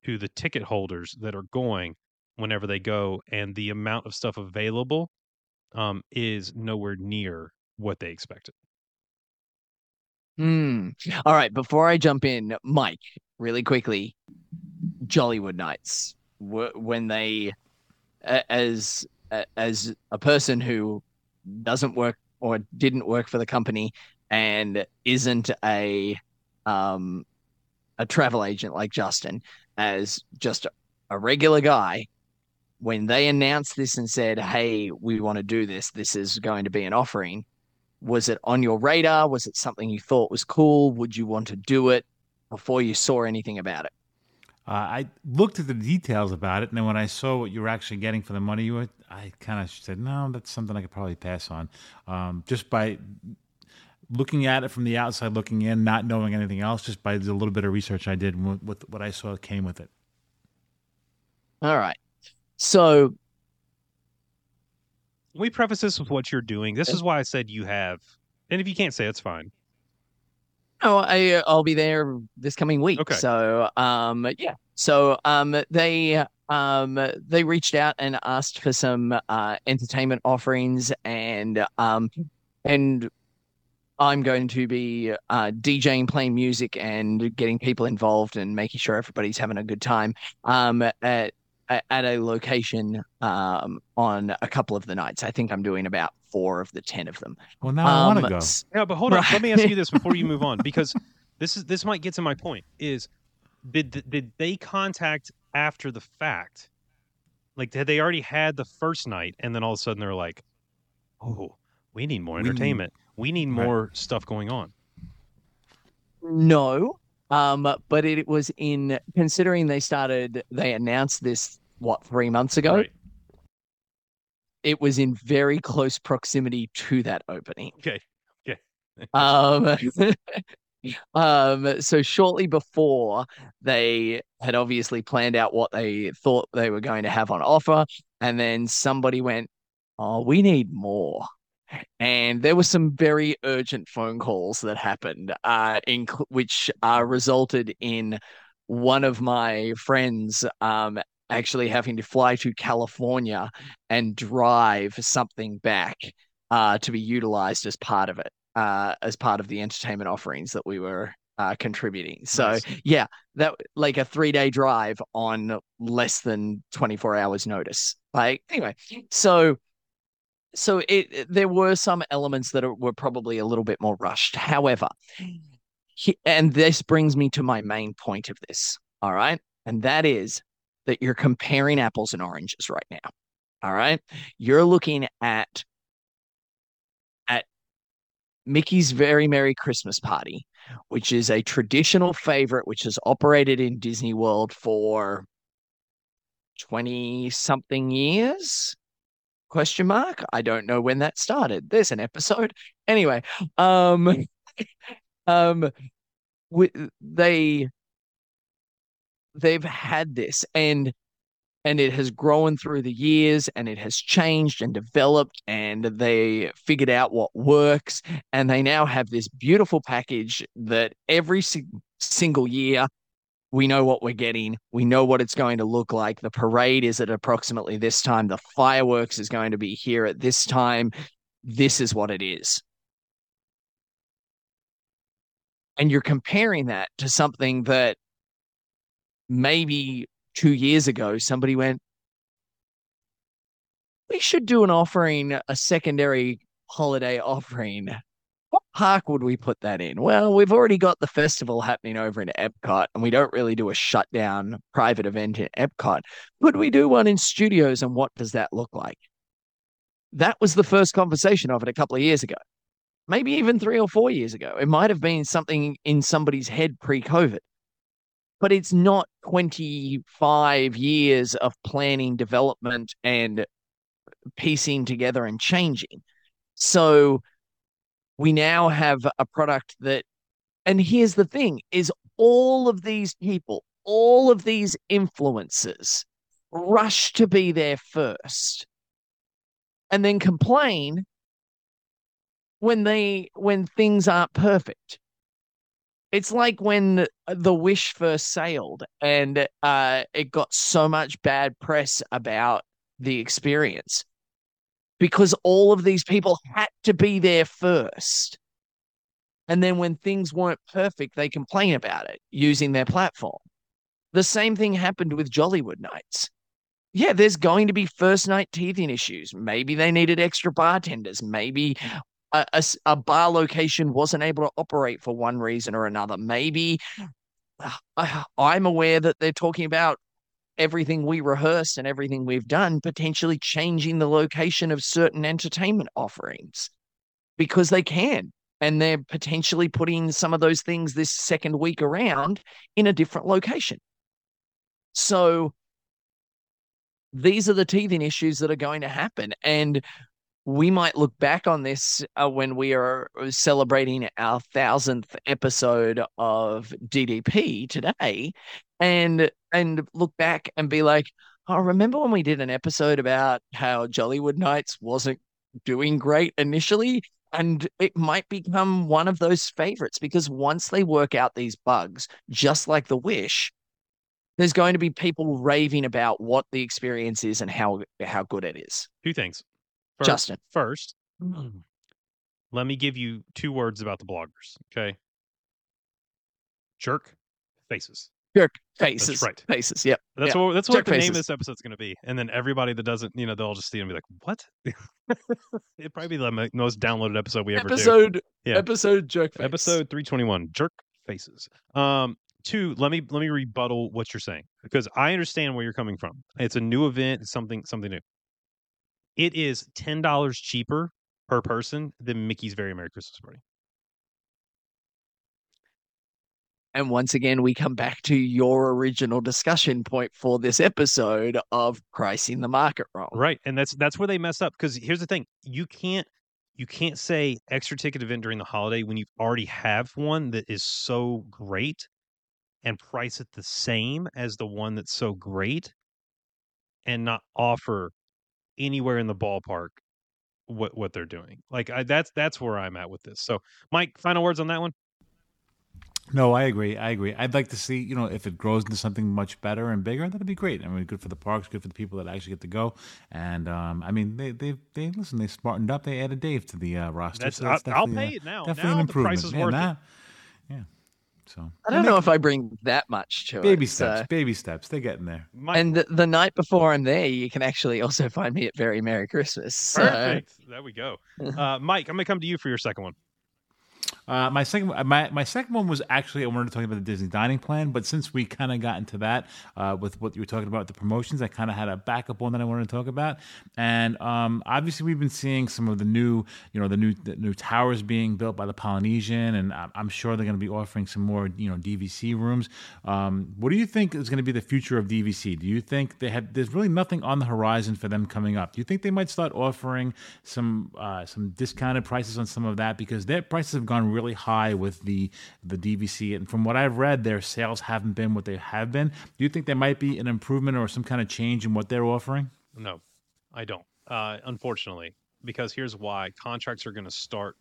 to the ticket holders that are going whenever they go and the amount of stuff available um, is nowhere near what they expected. Hmm. All right. Before I jump in, Mike, really quickly, Jollywood Nights, when they, as as a person who doesn't work or didn't work for the company and isn't a um a travel agent like Justin, as just a regular guy, when they announced this and said, "Hey, we want to do this. This is going to be an offering." was it on your radar? Was it something you thought was cool? Would you want to do it before you saw anything about it? Uh, I looked at the details about it, and then when I saw what you were actually getting for the money you were, I kind of said, no, that's something I could probably pass on. Um, just by looking at it from the outside, looking in, not knowing anything else, just by the little bit of research I did with, with what I saw came with it. All right. So, We preface this with what you're doing. This is why I said you have, and if you can't say, it's fine. oh, I I'll be there this coming week. Okay. So, um, yeah. So, um, they um they reached out and asked for some uh entertainment offerings and um and I'm going to be uh DJing, playing music, and getting people involved and making sure everybody's having a good time. Um, at at at a location um on a couple of the nights. I think I'm doing about four of the ten of them. Well, now I want to Um, go. Yeah, but hold on. Let me ask you this before you move on, because this is this might get to my point. Is did did they contact after the fact? Like, had they already had the first night, and then all of a sudden they're like, "Oh, we need more We need- entertainment. We need Right. more stuff going on." No, um, but it was in considering they started, they announced this what three months ago. Right. It was in very close proximity to that opening. Okay. Okay. Um, um, so shortly before they had obviously planned out what they thought they were going to have on offer, and then somebody went, "Oh, we need more." And there were some very urgent phone calls that happened, uh, in which uh, resulted in one of my friends um, actually having to fly to California and drive something back uh, to be utilized as part of it, uh, as part of the entertainment offerings that we were uh, contributing. So Nice. yeah, that like a three day drive on less than 24 hours notice. Like anyway, so so it there were some elements that were probably a little bit more rushed. However, mm. he, and this brings me to my main point of this. All right, and that is that you're comparing apples and oranges right now. All right, you're looking at at Mickey's Very Merry Christmas Party, which is a traditional favorite which has operated in Disney World for 20 something years question mark. I don't know when that started. There's an episode. Anyway um um wi- they they've had this and and it has grown through the years and it has changed and developed and they figured out what works and they now have this beautiful package that every si- single year we know what we're getting. We know what it's going to look like. The parade is at approximately this time. The fireworks is going to be here at this time. This is what it is. And you're comparing that to something that maybe two years ago, somebody went, we should do an offering, a secondary holiday offering. Park would we put that in? Well, we've already got the festival happening over in Epcot, and we don't really do a shutdown private event in Epcot. Could we do one in studios, and what does that look like? That was the first conversation of it a couple of years ago, maybe even three or four years ago. It might have been something in somebody's head pre COVID, but it's not 25 years of planning, development, and piecing together and changing. So we now have a product that, and here's the thing is all of these people, all of these influencers rush to be there first and then complain when they when things aren't perfect. It's like when the wish first sailed and uh, it got so much bad press about the experience because all of these people had to be there first. And then when things weren't perfect, they complain about it using their platform. The same thing happened with Jollywood nights. Yeah, there's going to be first night teething issues. Maybe they needed extra bartenders. Maybe a, a, a bar location wasn't able to operate for one reason or another. Maybe uh, I'm aware that they're talking about everything we rehearse and everything we've done, potentially changing the location of certain entertainment offerings because they can. And they're potentially putting some of those things this second week around in a different location. So these are the teething issues that are going to happen. And we might look back on this uh, when we are celebrating our thousandth episode of DDP today, and and look back and be like, "Oh, remember when we did an episode about how Jollywood Nights wasn't doing great initially?" And it might become one of those favorites because once they work out these bugs, just like the Wish, there's going to be people raving about what the experience is and how how good it is. Two things. First, Justin. First, let me give you two words about the bloggers. Okay. Jerk faces. Jerk faces. right. Faces. Yep. That's Yeah. what that's Jerk what the name of this episode's going to be. And then everybody that doesn't, you know, they'll just see it and be like, "What?" It'd probably be the most downloaded episode we ever do. Episode. Yeah. Episode. Jerk face. Episode 321, jerk faces. Um, two, let me let me rebuttal what you're saying because I understand where you're coming from. It's a new event, it's something something new. It is ten dollars cheaper per person than Mickey's Very Merry Christmas Party. And once again, we come back to your original discussion point for this episode of pricing the market wrong. Right, and that's that's where they mess up because here's the thing: you can't you can't say extra ticket event during the holiday when you already have one that is so great and price it the same as the one that's so great and not offer anywhere in the ballpark what what they're doing. Like I, that's that's where I'm at with this. So, Mike, final words on that one. No, I agree. I agree. I'd like to see, you know, if it grows into something much better and bigger, that'd be great. I mean, good for the parks, good for the people that actually get to go. And um, I mean, they they they listen. They smartened up. They added Dave to the uh, roster. That's, so I'll, I'll definitely, uh, pay it now. Definitely Now an the price improvement. is worth it. yeah. So I don't know if I bring that much to baby it. steps. so- Baby steps. They're getting there. Mike, And the, the night before I'm there, you can actually also find me at Very Merry Christmas. So perfect. There we go. Uh, Mike, I'm gonna come to you for your second one. Uh, my second, my my second one was actually I wanted to talk about the Disney dining plan, but since we kind of got into that uh, with what you were talking about the promotions, I kind of had a backup one that I wanted to talk about. And um, obviously, we've been seeing some of the new, you know, the new the new towers being built by the Polynesian, and I'm, sure they're going to be offering some more, you know, DVC rooms. Um, what do you think is going to be the future of DVC? Do you think they have? There's really nothing on the horizon for them coming up. Do you think they might start offering some uh, some discounted prices on some of that because their prices have gone really high with the the DVC, and from what I've read, their sales haven't been what they have been. Do you think there might be an improvement or some kind of change in what they're offering? No, I don't. Uh, unfortunately, because here's why: contracts are going to start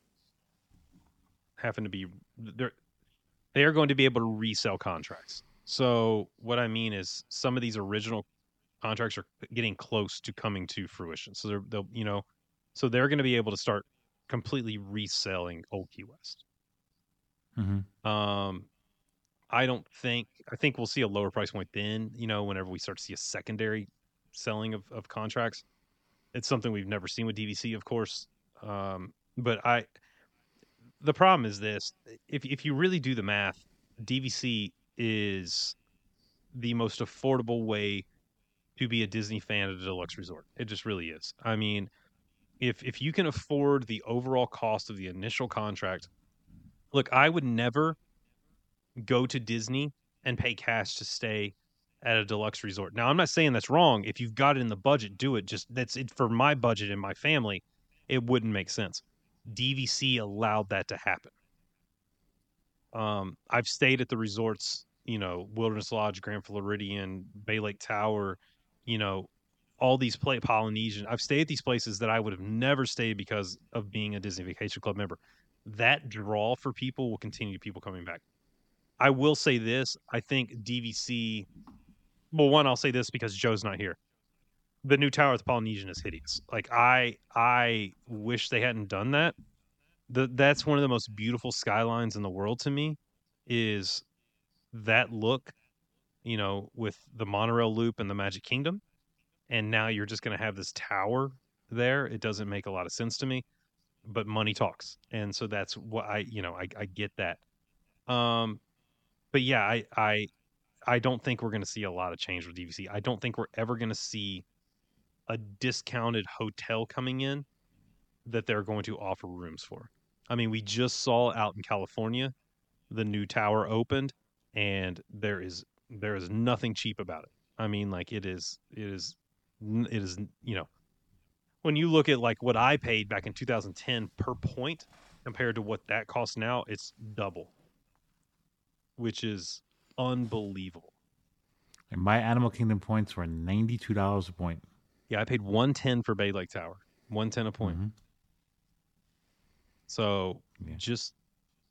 having to be they're they are going to be able to resell contracts. So what I mean is, some of these original contracts are getting close to coming to fruition. So they're they'll you know, so they're going to be able to start completely reselling Old Key West. Mm-hmm. Um, I don't think I think we'll see a lower price point then. You know, whenever we start to see a secondary selling of, of contracts, it's something we've never seen with DVC, of course. Um, but I, the problem is this: if if you really do the math, DVC is the most affordable way to be a Disney fan at a deluxe resort. It just really is. I mean, if if you can afford the overall cost of the initial contract, look, I would never go to Disney and pay cash to stay at a deluxe resort. Now, I'm not saying that's wrong. If you've got it in the budget, do it. Just that's it for my budget and my family. It wouldn't make sense. DVC allowed that to happen. Um, I've stayed at the resorts, you know, Wilderness Lodge, Grand Floridian, Bay Lake Tower, you know, all these play Polynesian. I've stayed at these places that I would have never stayed because of being a Disney Vacation Club member. That draw for people will continue people coming back. I will say this: I think DVC. Well, one, I'll say this because Joe's not here. The new tower at the Polynesian is hideous. Like I, I wish they hadn't done that. The, that's one of the most beautiful skylines in the world to me. Is that look, you know, with the monorail loop and the Magic Kingdom, and now you're just going to have this tower there. It doesn't make a lot of sense to me, but money talks, and so that's what I, you know, I, I get that. Um, but yeah, I I I don't think we're going to see a lot of change with DVC. I don't think we're ever going to see a discounted hotel coming in that they're going to offer rooms for. I mean, we just saw out in California the new tower opened and there is there is nothing cheap about it. I mean, like it is it is it is you know when you look at like what I paid back in 2010 per point compared to what that costs now, it's double which is unbelievable. And my Animal Kingdom points were ninety two dollars a point. Yeah, I paid one ten for Bay Lake Tower, one ten a point. Mhm. So Yeah. just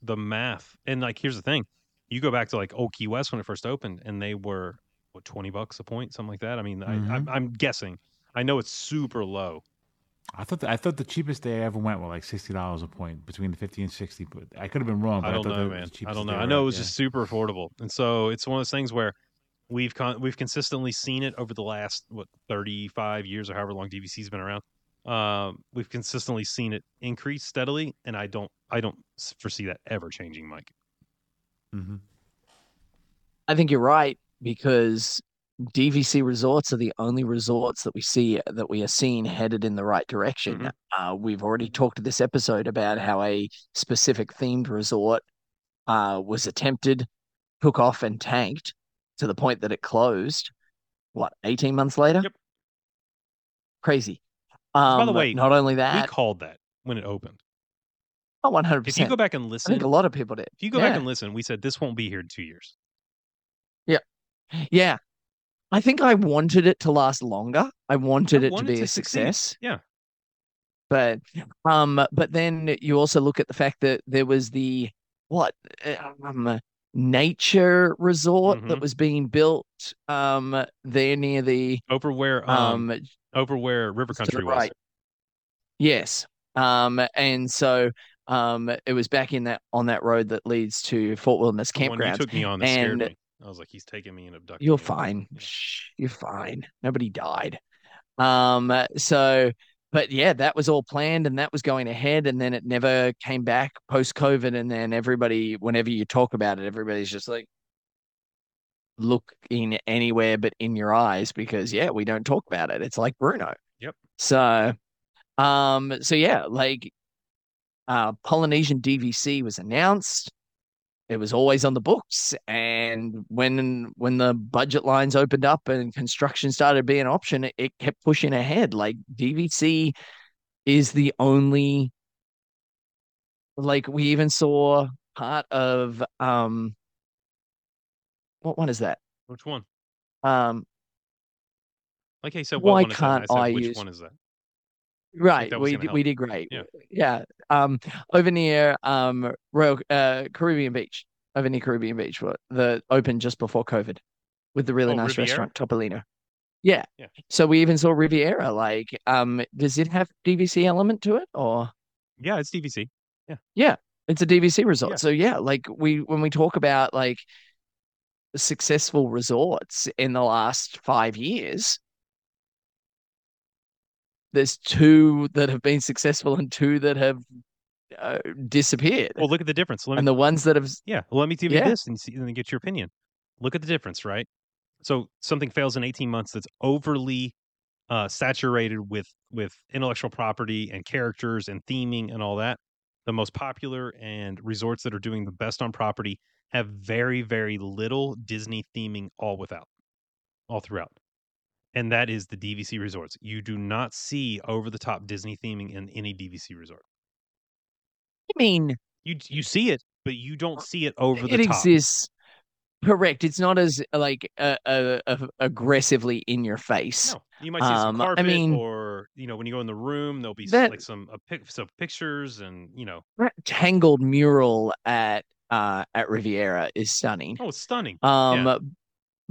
the math, and like here's the thing: you go back to like Old Key West when it first opened, and they were what twenty bucks a point, something like that. I mean, I, I'm. I'm guessing. I know it's super low. I thought the, I thought the cheapest day I ever went were like sixty dollars a point between the fifty and sixty. But I could have been wrong. But I don't thought know, man. I don't know. I know it was yeah. just super affordable, and so it's one of those things where we've con- we've consistently seen it over the last what 35 years or however long DVC's been around. Um, we've consistently seen it increase steadily, and I don't I don't foresee that ever changing, Mike. mm-hmm. I think you're right because DVC resorts are the only resorts that we see that we are seeing headed in the right direction. Mhm. Uh, we've already talked in this episode about how a specific themed resort uh, was attempted, took off, and tanked to the point that it closed. What, 18 months later? Yep. Crazy. By the Um, way, not only that, we called that when it opened. oh, 100%. If you go back and I listen, think a lot of people did. if you go back and listen, we said this won't be here in two years. Yeah. I think I wanted it to last longer. I wanted I it to be to a succeed. success. Yeah. But um but then you also look at the fact that there was the what um nature resort that Mhm. was being built um there near the Over where um, um over where River Country was. right. Yes. Um and so um it was back in that on that road that leads to Fort Wilderness campground took me on that scared and- me. I was like, he's taking me and abducting You're me. fine. Shh, you're fine. Nobody died. Um, so, but yeah, that was all planned and that was going ahead, and then it never came back post COVID. And then everybody, whenever you talk about it, everybody's just like looking anywhere but in your eyes because yeah, we don't talk about it. It's like Bruno. Yep. So, um, so yeah, like uh Polynesian DVC was announced it was always on the books and when when the budget lines opened up and construction started being an option it, it kept pushing ahead like dvc is the only like we even saw part of um what one is that Which one? um Okay, so what one is that? Can't I said, I which use- one is that? Right we did, we did great Yeah. yeah um over near um Royal uh Caribbean Beach over near Caribbean Beach what the opened just before COVID with the really Oh, nice Riviera? restaurant Topolino yeah Yeah. so we even saw Riviera like um does it have DVC element to it or Yeah, it's DVC. Yeah. Yeah, it's a DVC resort Yeah. so yeah like we when we talk about like successful resorts in the last five years. There's two that have been successful and two that have uh, disappeared. Well, look at the difference. Let me, and the ones that have yeah, well, let me give you this and, see, and then get your opinion. Look at the difference, right? So something fails in 18 months that's overly uh, saturated with with intellectual property and characters and theming and all that. The most popular and resorts that are doing the best on property have very very little Disney theming all without, all throughout. And that is the DVC resorts. You do not see over the top Disney theming in any DVC resort. I mean, You you see it, but you don't see it over the it top. exists. Correct. It's not as like uh, uh, aggressively in your face. No, you might see some Um, I mean- or you know, when you go in the room, there'll be That- like some uh, pic- some pictures, and you know, That tangled mural at uh at Riviera is stunning. oh, it's stunning. Um,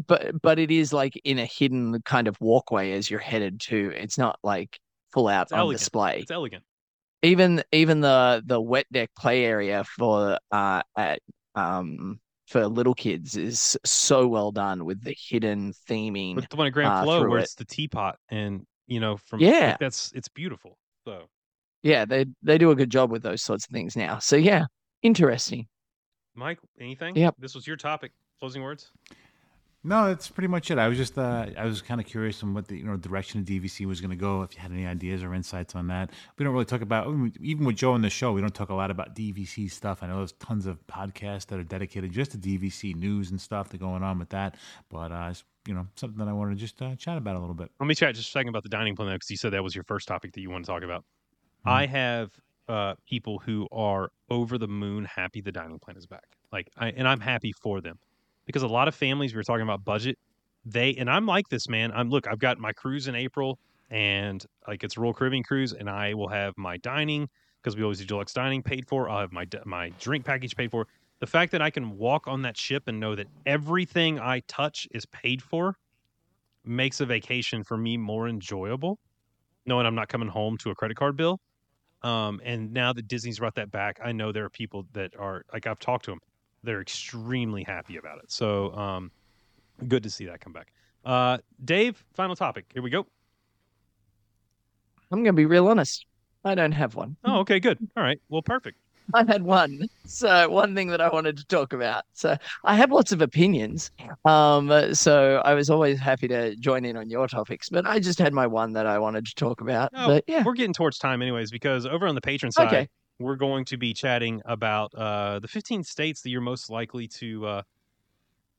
but but it is like in a hidden kind of walkway as you're headed to. It's not like full out It's on elegant. display. It's elegant. Even even the the wet deck play area for uh at um for little kids is so well done with the hidden theming. But the one at Grand uh, Flow where it. it's the teapot, and you know, from Yeah. like, that's it's beautiful. So Yeah, they they do a good job with those sorts of things now. So yeah, interesting. Mike, anything? Yep. This was your topic. Closing words. No, that's pretty much it. I was just uh, I was kind of curious on what the you know direction of DVC was going to go. If you had any ideas or insights on that, we don't really talk about even with Joe on the show. We don't talk a lot about DVC stuff. I know there's tons of podcasts that are dedicated just to DVC news and stuff that going on with that. But uh, it's you know something that I wanted to just uh, chat about a little bit. Let me chat just a second about the dining plan because you said that was your first topic that you want to talk about. Mm-hmm. I have uh, people who are over the moon happy the dining plan is back. Like, I, and I'm happy for them because a lot of families we were talking about budget. They and I'm like this man. I'm look. I've got my cruise in April, and like it's a Royal Caribbean cruise, and I will have my dining because we always do deluxe dining paid for. I'll have my my drink package paid for. The fact that I can walk on that ship and know that everything I touch is paid for makes a vacation for me more enjoyable, knowing I'm not coming home to a credit card bill. Um, and now that Disney's brought that back, I know there are people that are like I've talked to them, they're extremely happy about it. So um, good to see that come back. Uh, Dave, final topic. Here we go. I'm gonna be real honest. I don't have one. Oh, okay, good. All right. Well, perfect. I had one. So one thing that I wanted to talk about. So I have lots of opinions. Um, so I was always happy to join in on your topics, but I just had my one that I wanted to talk about. Oh, but yeah, We're getting towards time, anyways, because over on the patron side, Okay. We're going to be chatting about uh, the 15 states that you're most likely to uh,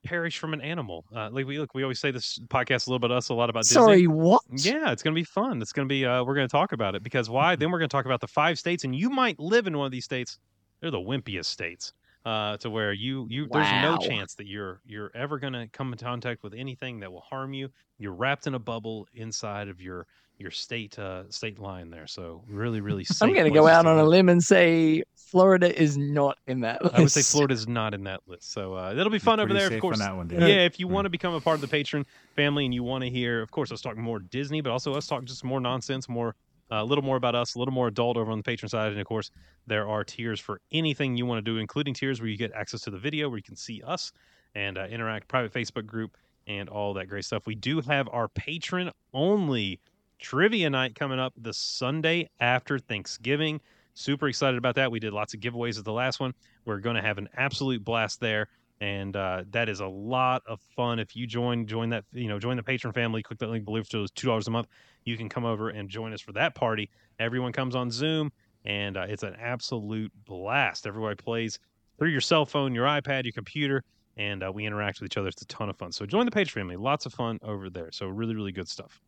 perish from an animal. Uh, like we look, we always say this podcast a little bit us, a lot about Disney. sorry, what? Yeah, it's going to be fun. It's going to be, uh, we're going to talk about it because why? Then we're going to talk about the five states, and you might live in one of these states. They're the wimpiest states, uh, to where you, you, there's no chance that you're, you're ever going to come in contact with anything that will harm you. You're wrapped in a bubble inside of your, your state, uh, state line there. So really, really safe. I'm going to go out to on a limb and say Florida is not in that list. I would say Florida is not in that list. So uh, that'll be fun over there. safe Of course, on that one, Dave. yeah. If you Mm. want to become a part of the patron family and you want to hear, of course, us talk more Disney, but also us talk just more nonsense, more a little more about us, a little more adult over on the patron side. And of course, there are tiers for anything you want to do, including tiers where you get access to the video, where you can see us and uh, interact, private Facebook group, and all that great stuff. We do have our patron only trivia night coming up the Sunday after Thanksgiving. Super excited about that. We did lots of giveaways at the last one. We're going to have an absolute blast there, and uh, that is a lot of fun. If you join, join that you know, join the patron family. Click that link below for those two dollars a month. You can come over and join us for that party. Everyone comes on Zoom, and uh, it's an absolute blast. Everybody plays through your cell phone, your iPad, your computer, and uh, we interact with each other. It's a ton of fun. So join the patron family. Lots of fun over there. So really, really good stuff.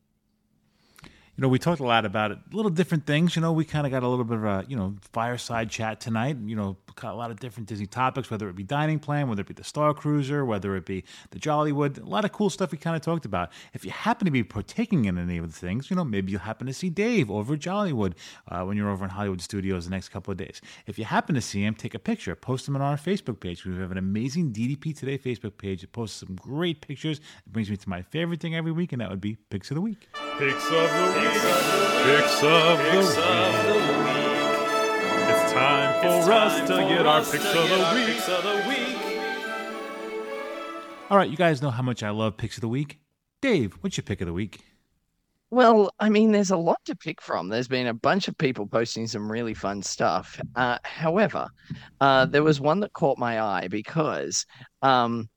You know, we talked a lot about it, little different things. You know, we kind of got a little bit of a, you know, fireside chat tonight. You know, a lot of different Disney topics, whether it be dining plan, whether it be the Star Cruiser, whether it be the Jollywood. A lot of cool stuff we kind of talked about. If you happen to be partaking in any of the things, you know, maybe you'll happen to see Dave over at Jollywood uh, when you're over in Hollywood Studios the next couple of days. If you happen to see him, take a picture, post them on our Facebook page. We have an amazing DDP Today Facebook page. It posts some great pictures. It brings me to my favorite thing every week, and that would be Picks of the Week. Picks of the week. Picks of the week. It's time for us to get our picks of the week. All right, you guys know how much I love picks of the week. Dave, what's your pick of the week? Well, I mean, there's a lot to pick from. There's been a bunch of people posting some really fun stuff. Uh, however, uh, there was one that caught my eye because um,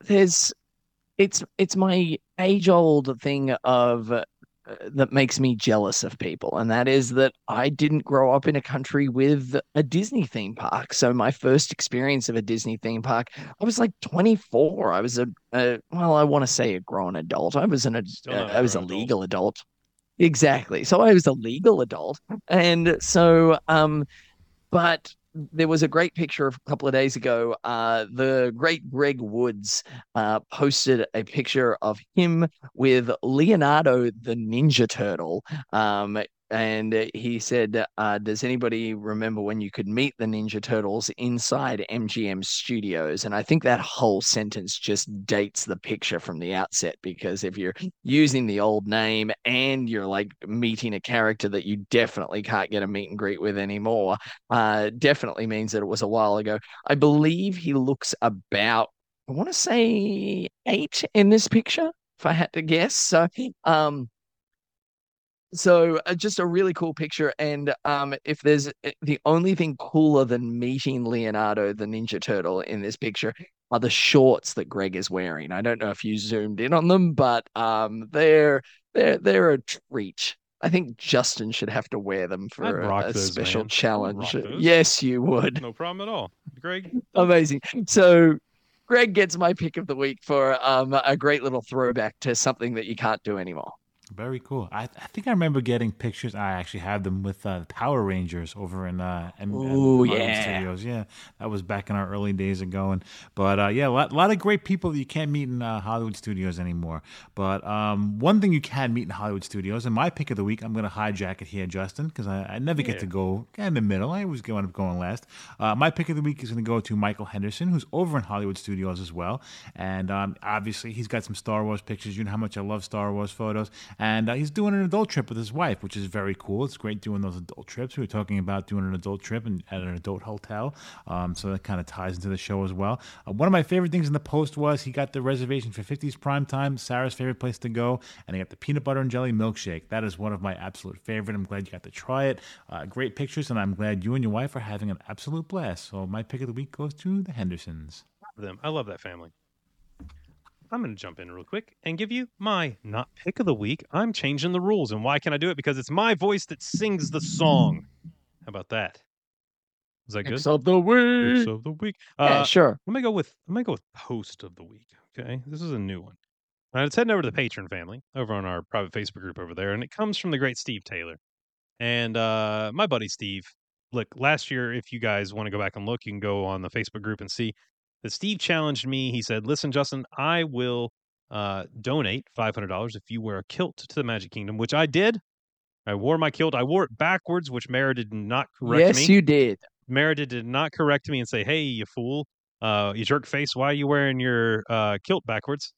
there's it's it's my age old thing of uh, that makes me jealous of people, and that is that I didn't grow up in a country with a Disney theme park. So my first experience of a Disney theme park, I was like 24. I was a, a well, I want to say a grown adult. I was an a I was a grown adult. legal adult. Exactly. So I was a legal adult, and so um, but there was a great picture a couple of days ago. Uh, the great Greg Woods uh, posted a picture of him with Leonardo the Ninja Turtle. Um, and he said, uh, Does anybody remember when you could meet the Ninja Turtles inside MGM Studios? And I think that whole sentence just dates the picture from the outset because if you're using the old name and you're like meeting a character that you definitely can't get a meet and greet with anymore, uh, definitely means that it was a while ago. I believe he looks about, I want to say eight in this picture, if I had to guess. So, um, so uh, just a really cool picture. And um, if there's uh, the only thing cooler than meeting Leonardo the Ninja Turtle in this picture are the shorts that Greg is wearing. I don't know if you zoomed in on them, but um, they're they're they're a treat. I think Justin should have to wear them for a, a those, special man. Challenge. Yes, you would. No problem at all. Greg, Amazing. So Greg gets my pick of the week for um, a great little throwback to something that you can't do anymore. Very cool. I, I think I remember getting pictures. I actually had them with uh, Power Rangers over in uh, M- Ooh, Hollywood yeah. Studios. Yeah, that was back in our early days ago. And but uh, yeah, a lot, lot of great people that you can't meet in uh, Hollywood Studios anymore. But um, one thing you can meet in Hollywood Studios, and my pick of the week, I'm going to hijack it here, Justin, because I, I never get Yeah. to go in the middle. I always go end up going last. Uh, my pick of the week is going to go to Michael Henderson, who's over in Hollywood Studios as well. And um, obviously, he's got some Star Wars pictures. You know how much I love Star Wars photos. And uh, he's doing an adult trip with his wife, which is very cool. It's great doing those adult trips. We were talking about doing an adult trip and at an adult hotel. Um, so that kind of ties into the show as well. Uh, one of my favorite things in the post was he got the reservation for 50s prime time, Sarah's favorite place to go, and he got the peanut butter and jelly milkshake. That is one of my absolute favorite. I'm glad you got to try it. Uh, great pictures, and I'm glad you and your wife are having an absolute blast. So my pick of the week goes to the Hendersons. them. I love that family. I'm going to jump in real quick and give you my not pick of the week. I'm changing the rules. And why can I do it? Because it's my voice that sings the song. How about that? Is that good? Picks of the week. Picks of the week. Yeah, Uh, sure. let me go with let me go with post of the week. Okay, this is a new one. All right, it's heading over to the patron family over on our private Facebook group over there, and it comes from the great Steve Taylor, and uh, my buddy Steve. Look, last year, if you guys want to go back and look, you can go on the Facebook group and see that Steve challenged me. He said, "Listen, Justin, I will uh, donate five hundred dollars if you wear a kilt to the Magic Kingdom," which I did. I wore my kilt. I wore it backwards, which Mara did not correct yes, me. you did. Merida did not correct me and say, "Hey, you fool, uh, you jerk face, why are you wearing your uh, kilt backwards?"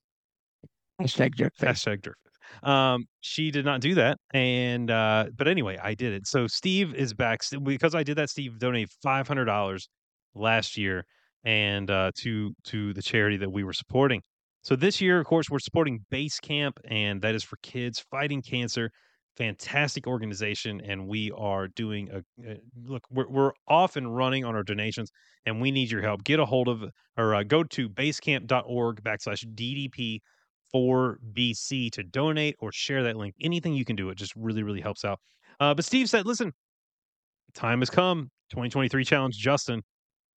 Hashtag jerk face. Hashtag jerk. Um, she did not do that, and uh, but anyway, I did it. So Steve is back because I did that. Steve donated five hundred dollars last year, and uh, to to the charity that we were supporting. So this year, of course, we're supporting Base Camp, and that is for kids fighting cancer. Fantastic organization, and we are doing a uh, look. We're we're off and running on our donations, and we need your help. Get a hold of or uh, go to basecamp.org backslash DDP for BC to donate or share that link. Anything you can do, it just really really helps out. Uh, but Steve said, "Listen, time has come. 2023 challenge, Justin."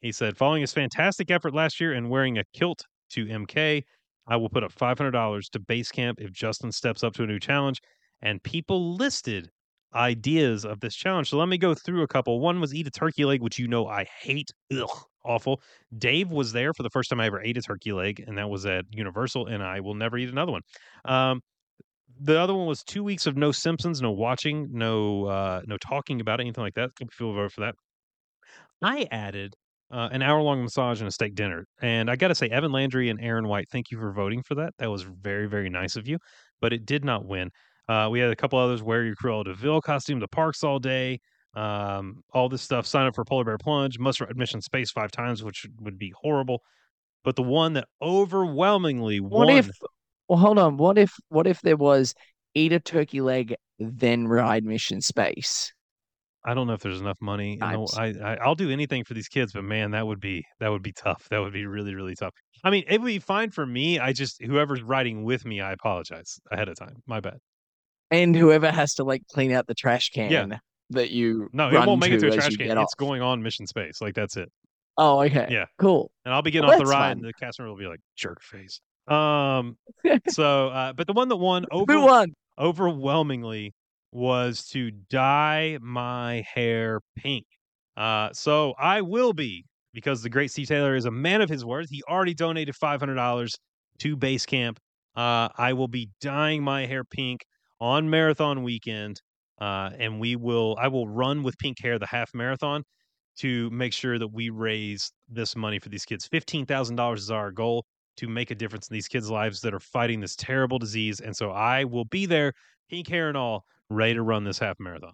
He said, following his fantastic effort last year and wearing a kilt to MK, I will put up $500 to base camp if Justin steps up to a new challenge. And people listed ideas of this challenge. So let me go through a couple. One was eat a turkey leg, which you know I hate. Ugh, awful. Dave was there for the first time I ever ate a turkey leg, and that was at Universal, and I will never eat another one. Um, the other one was two weeks of no Simpsons, no watching, no uh, no talking about it, anything like that. People for that. I added uh, an hour long massage and a steak dinner. And I got to say, Evan Landry and Aaron White, thank you for voting for that. That was very, very nice of you, but it did not win. Uh, we had a couple others wear your Cruella de Vil costume to parks all day. Um, all this stuff. Sign up for Polar Bear Plunge. Must admission space five times, which would be horrible. but the one that overwhelmingly What won. if? Well, hold on. What if? What if there was eat a turkey leg, then ride Mission Space? I don't know if there's enough money. in the- I'm s- I, I I'll do anything for these kids, but man, that would be that would be tough. That would be really really tough. I mean, it would be fine for me. I just whoever's riding with me, I apologize ahead of time. My bad. And whoever has to like clean out the trash can Yeah. that you No, it run won't make it to a as trash you can. It's going on mission space. Like that's it. Oh, okay. Yeah. Cool. And I'll be getting Well, off the that's ride, fun. and the cast member will be like jerk face. Um. so, uh, but the one that won Who over won? overwhelmingly was to dye my hair pink. Uh, so I will be because the great Steve Taylor is a man of his word. He already donated five hundred dollars to base camp. Uh, I will be dyeing my hair pink on marathon weekend, uh, and we will. I will run with pink hair the half marathon to make sure that we raise this money for these kids. Fifteen thousand dollars is our goal to make a difference in these kids' lives that are fighting this terrible disease. And so I will be there, pink hair and all, ready to run this half marathon.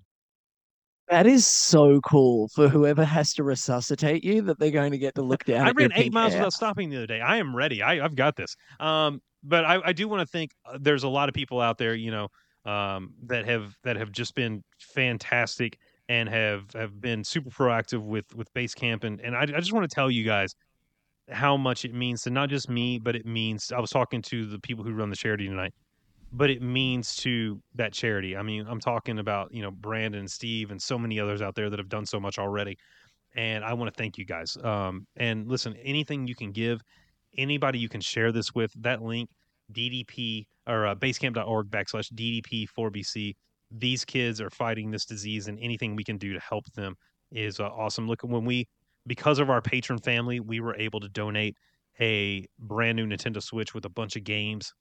That is so cool for whoever has to resuscitate you that they're going to get to look down. I ran eight miles without stopping the other day. I am ready. I, I've got this. Um, but I, I do want to think uh, there's a lot of people out there, you know, um, that have that have just been fantastic and have have been super proactive with with base camp and and I, I just want to tell you guys how much it means to not just me, but it means I was talking to the people who run the charity tonight, but it means to that charity. I mean, I'm talking about you know Brandon, and Steve, and so many others out there that have done so much already, and I want to thank you guys. Um, and listen, anything you can give, anybody you can share this with, that link, DDP or uh, basecamp.org backslash DDP4BC. These kids are fighting this disease, and anything we can do to help them is uh, awesome. Look, at when we because of our patron family, we were able to donate a brand new Nintendo Switch with a bunch of games,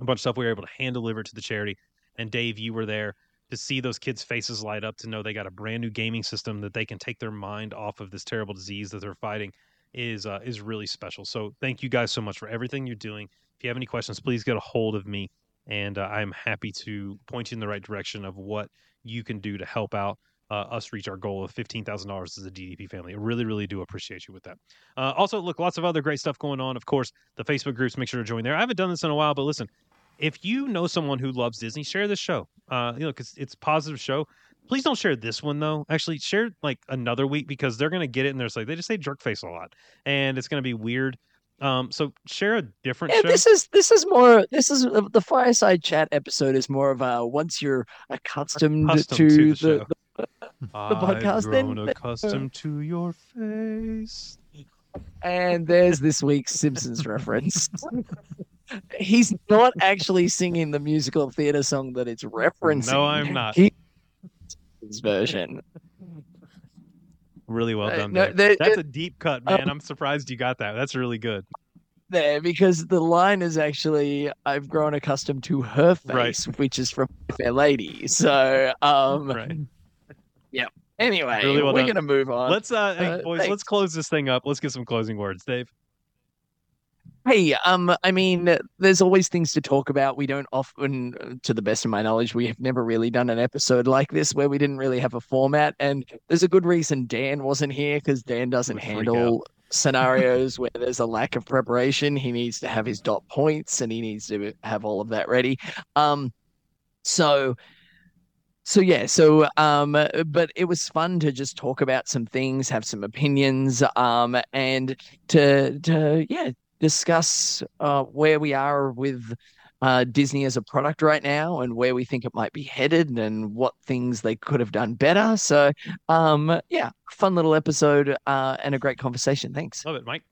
a bunch of stuff we were able to hand deliver to the charity. And Dave, you were there to see those kids' faces light up to know they got a brand new gaming system that they can take their mind off of this terrible disease that they're fighting is uh, is really special. So thank you guys so much for everything you're doing. If you have any questions, please get a hold of me, and uh, I'm happy to point you in the right direction of what you can do to help out uh, us reach our goal of fifteen thousand dollars as a DDP family. I really, really do appreciate you with that. Uh, also, look, lots of other great stuff going on. Of course, the Facebook groups. Make sure to join there. I haven't done this in a while, but listen, if you know someone who loves Disney, share this show. Uh, you know, because it's a positive show. Please don't share this one though. Actually, share like another week because they're gonna get it and there's like they just say jerk face a lot, and it's gonna be weird. Um, so share a different Yeah, show. this is this is more this is uh, the fireside chat episode is more of a once you're accustomed, Accustomed to, to the the, show. the- podcast, I've then- grown accustomed to your face. and there's this week's Simpsons reference. He's not actually singing the musical theater song that it's referencing. No, I'm not. He- his version. Really well Uh, done. no, there- That's it- a deep cut, um, man. I'm surprised you got that. That's really good. there because the line is actually I've grown accustomed to her Right. face, which is from Fair Lady. So um Right. anyway, Really well we're done. gonna move on. Let's uh, hey, uh, boys, thanks. let's close this thing up. Let's get some closing words, Dave. Hey, um, I mean, there's always things to talk about. We don't often, to the best of my knowledge, we have never really done an episode like this where we didn't really have a format. And there's a good reason Dan wasn't here because Dan doesn't handle scenarios where there's a lack of preparation. He needs to have his dot points and he needs to have all of that ready. Um, so. So yeah, so um, but it was fun to just talk about some things, have some opinions, um, and to to yeah discuss uh, where we are with uh, Disney as a product right now and where we think it might be headed and what things they could have done better. So, um, yeah, fun little episode uh, and a great conversation. Thanks. Love it, Mike.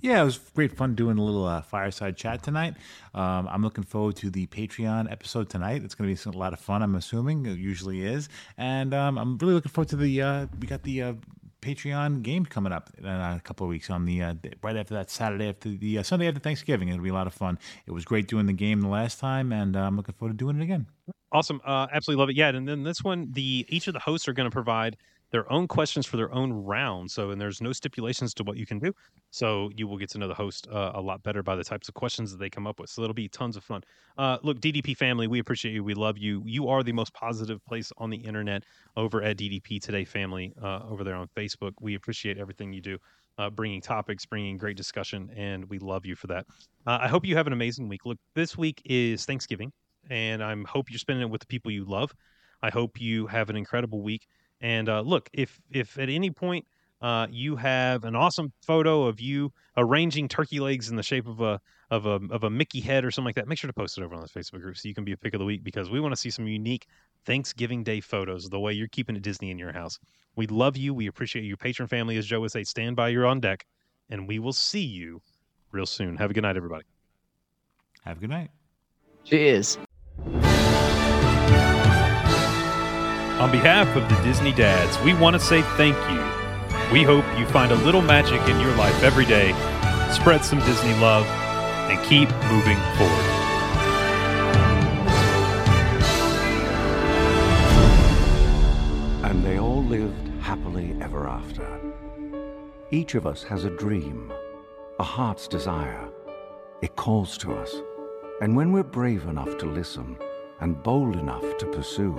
Yeah, it was great fun doing a little uh, fireside chat tonight. Um, I'm looking forward to the Patreon episode tonight. It's going to be a lot of fun. I'm assuming it usually is, and um, I'm really looking forward to the. Uh, we got the uh, Patreon game coming up in a couple of weeks on the uh, right after that Saturday after the uh, Sunday after Thanksgiving. It'll be a lot of fun. It was great doing the game the last time, and uh, I'm looking forward to doing it again. Awesome. Uh, absolutely love it. Yeah. And then this one, the each of the hosts are going to provide their own questions for their own round. So, and there's no stipulations to what you can do. So, you will get to know the host uh, a lot better by the types of questions that they come up with. So, it'll be tons of fun. Uh, look, DDP family, we appreciate you. We love you. You are the most positive place on the internet over at DDP Today family uh, over there on Facebook. We appreciate everything you do, uh, bringing topics, bringing great discussion, and we love you for that. Uh, I hope you have an amazing week. Look, this week is Thanksgiving, and I hope you're spending it with the people you love. I hope you have an incredible week. And uh, look, if if at any point uh, you have an awesome photo of you arranging turkey legs in the shape of a of a of a Mickey head or something like that, make sure to post it over on the Facebook group so you can be a pick of the week because we want to see some unique Thanksgiving Day photos the way you're keeping it Disney in your house. We love you. We appreciate your patron family, as Joe would say. Stand by, you're on deck, and we will see you real soon. Have a good night, everybody. Have a good night. Cheers. On behalf of the Disney Dads, we want to say thank you. We hope you find a little magic in your life every day, spread some Disney love, and keep moving forward. And they all lived happily ever after. Each of us has a dream, a heart's desire. It calls to us. And when we're brave enough to listen and bold enough to pursue,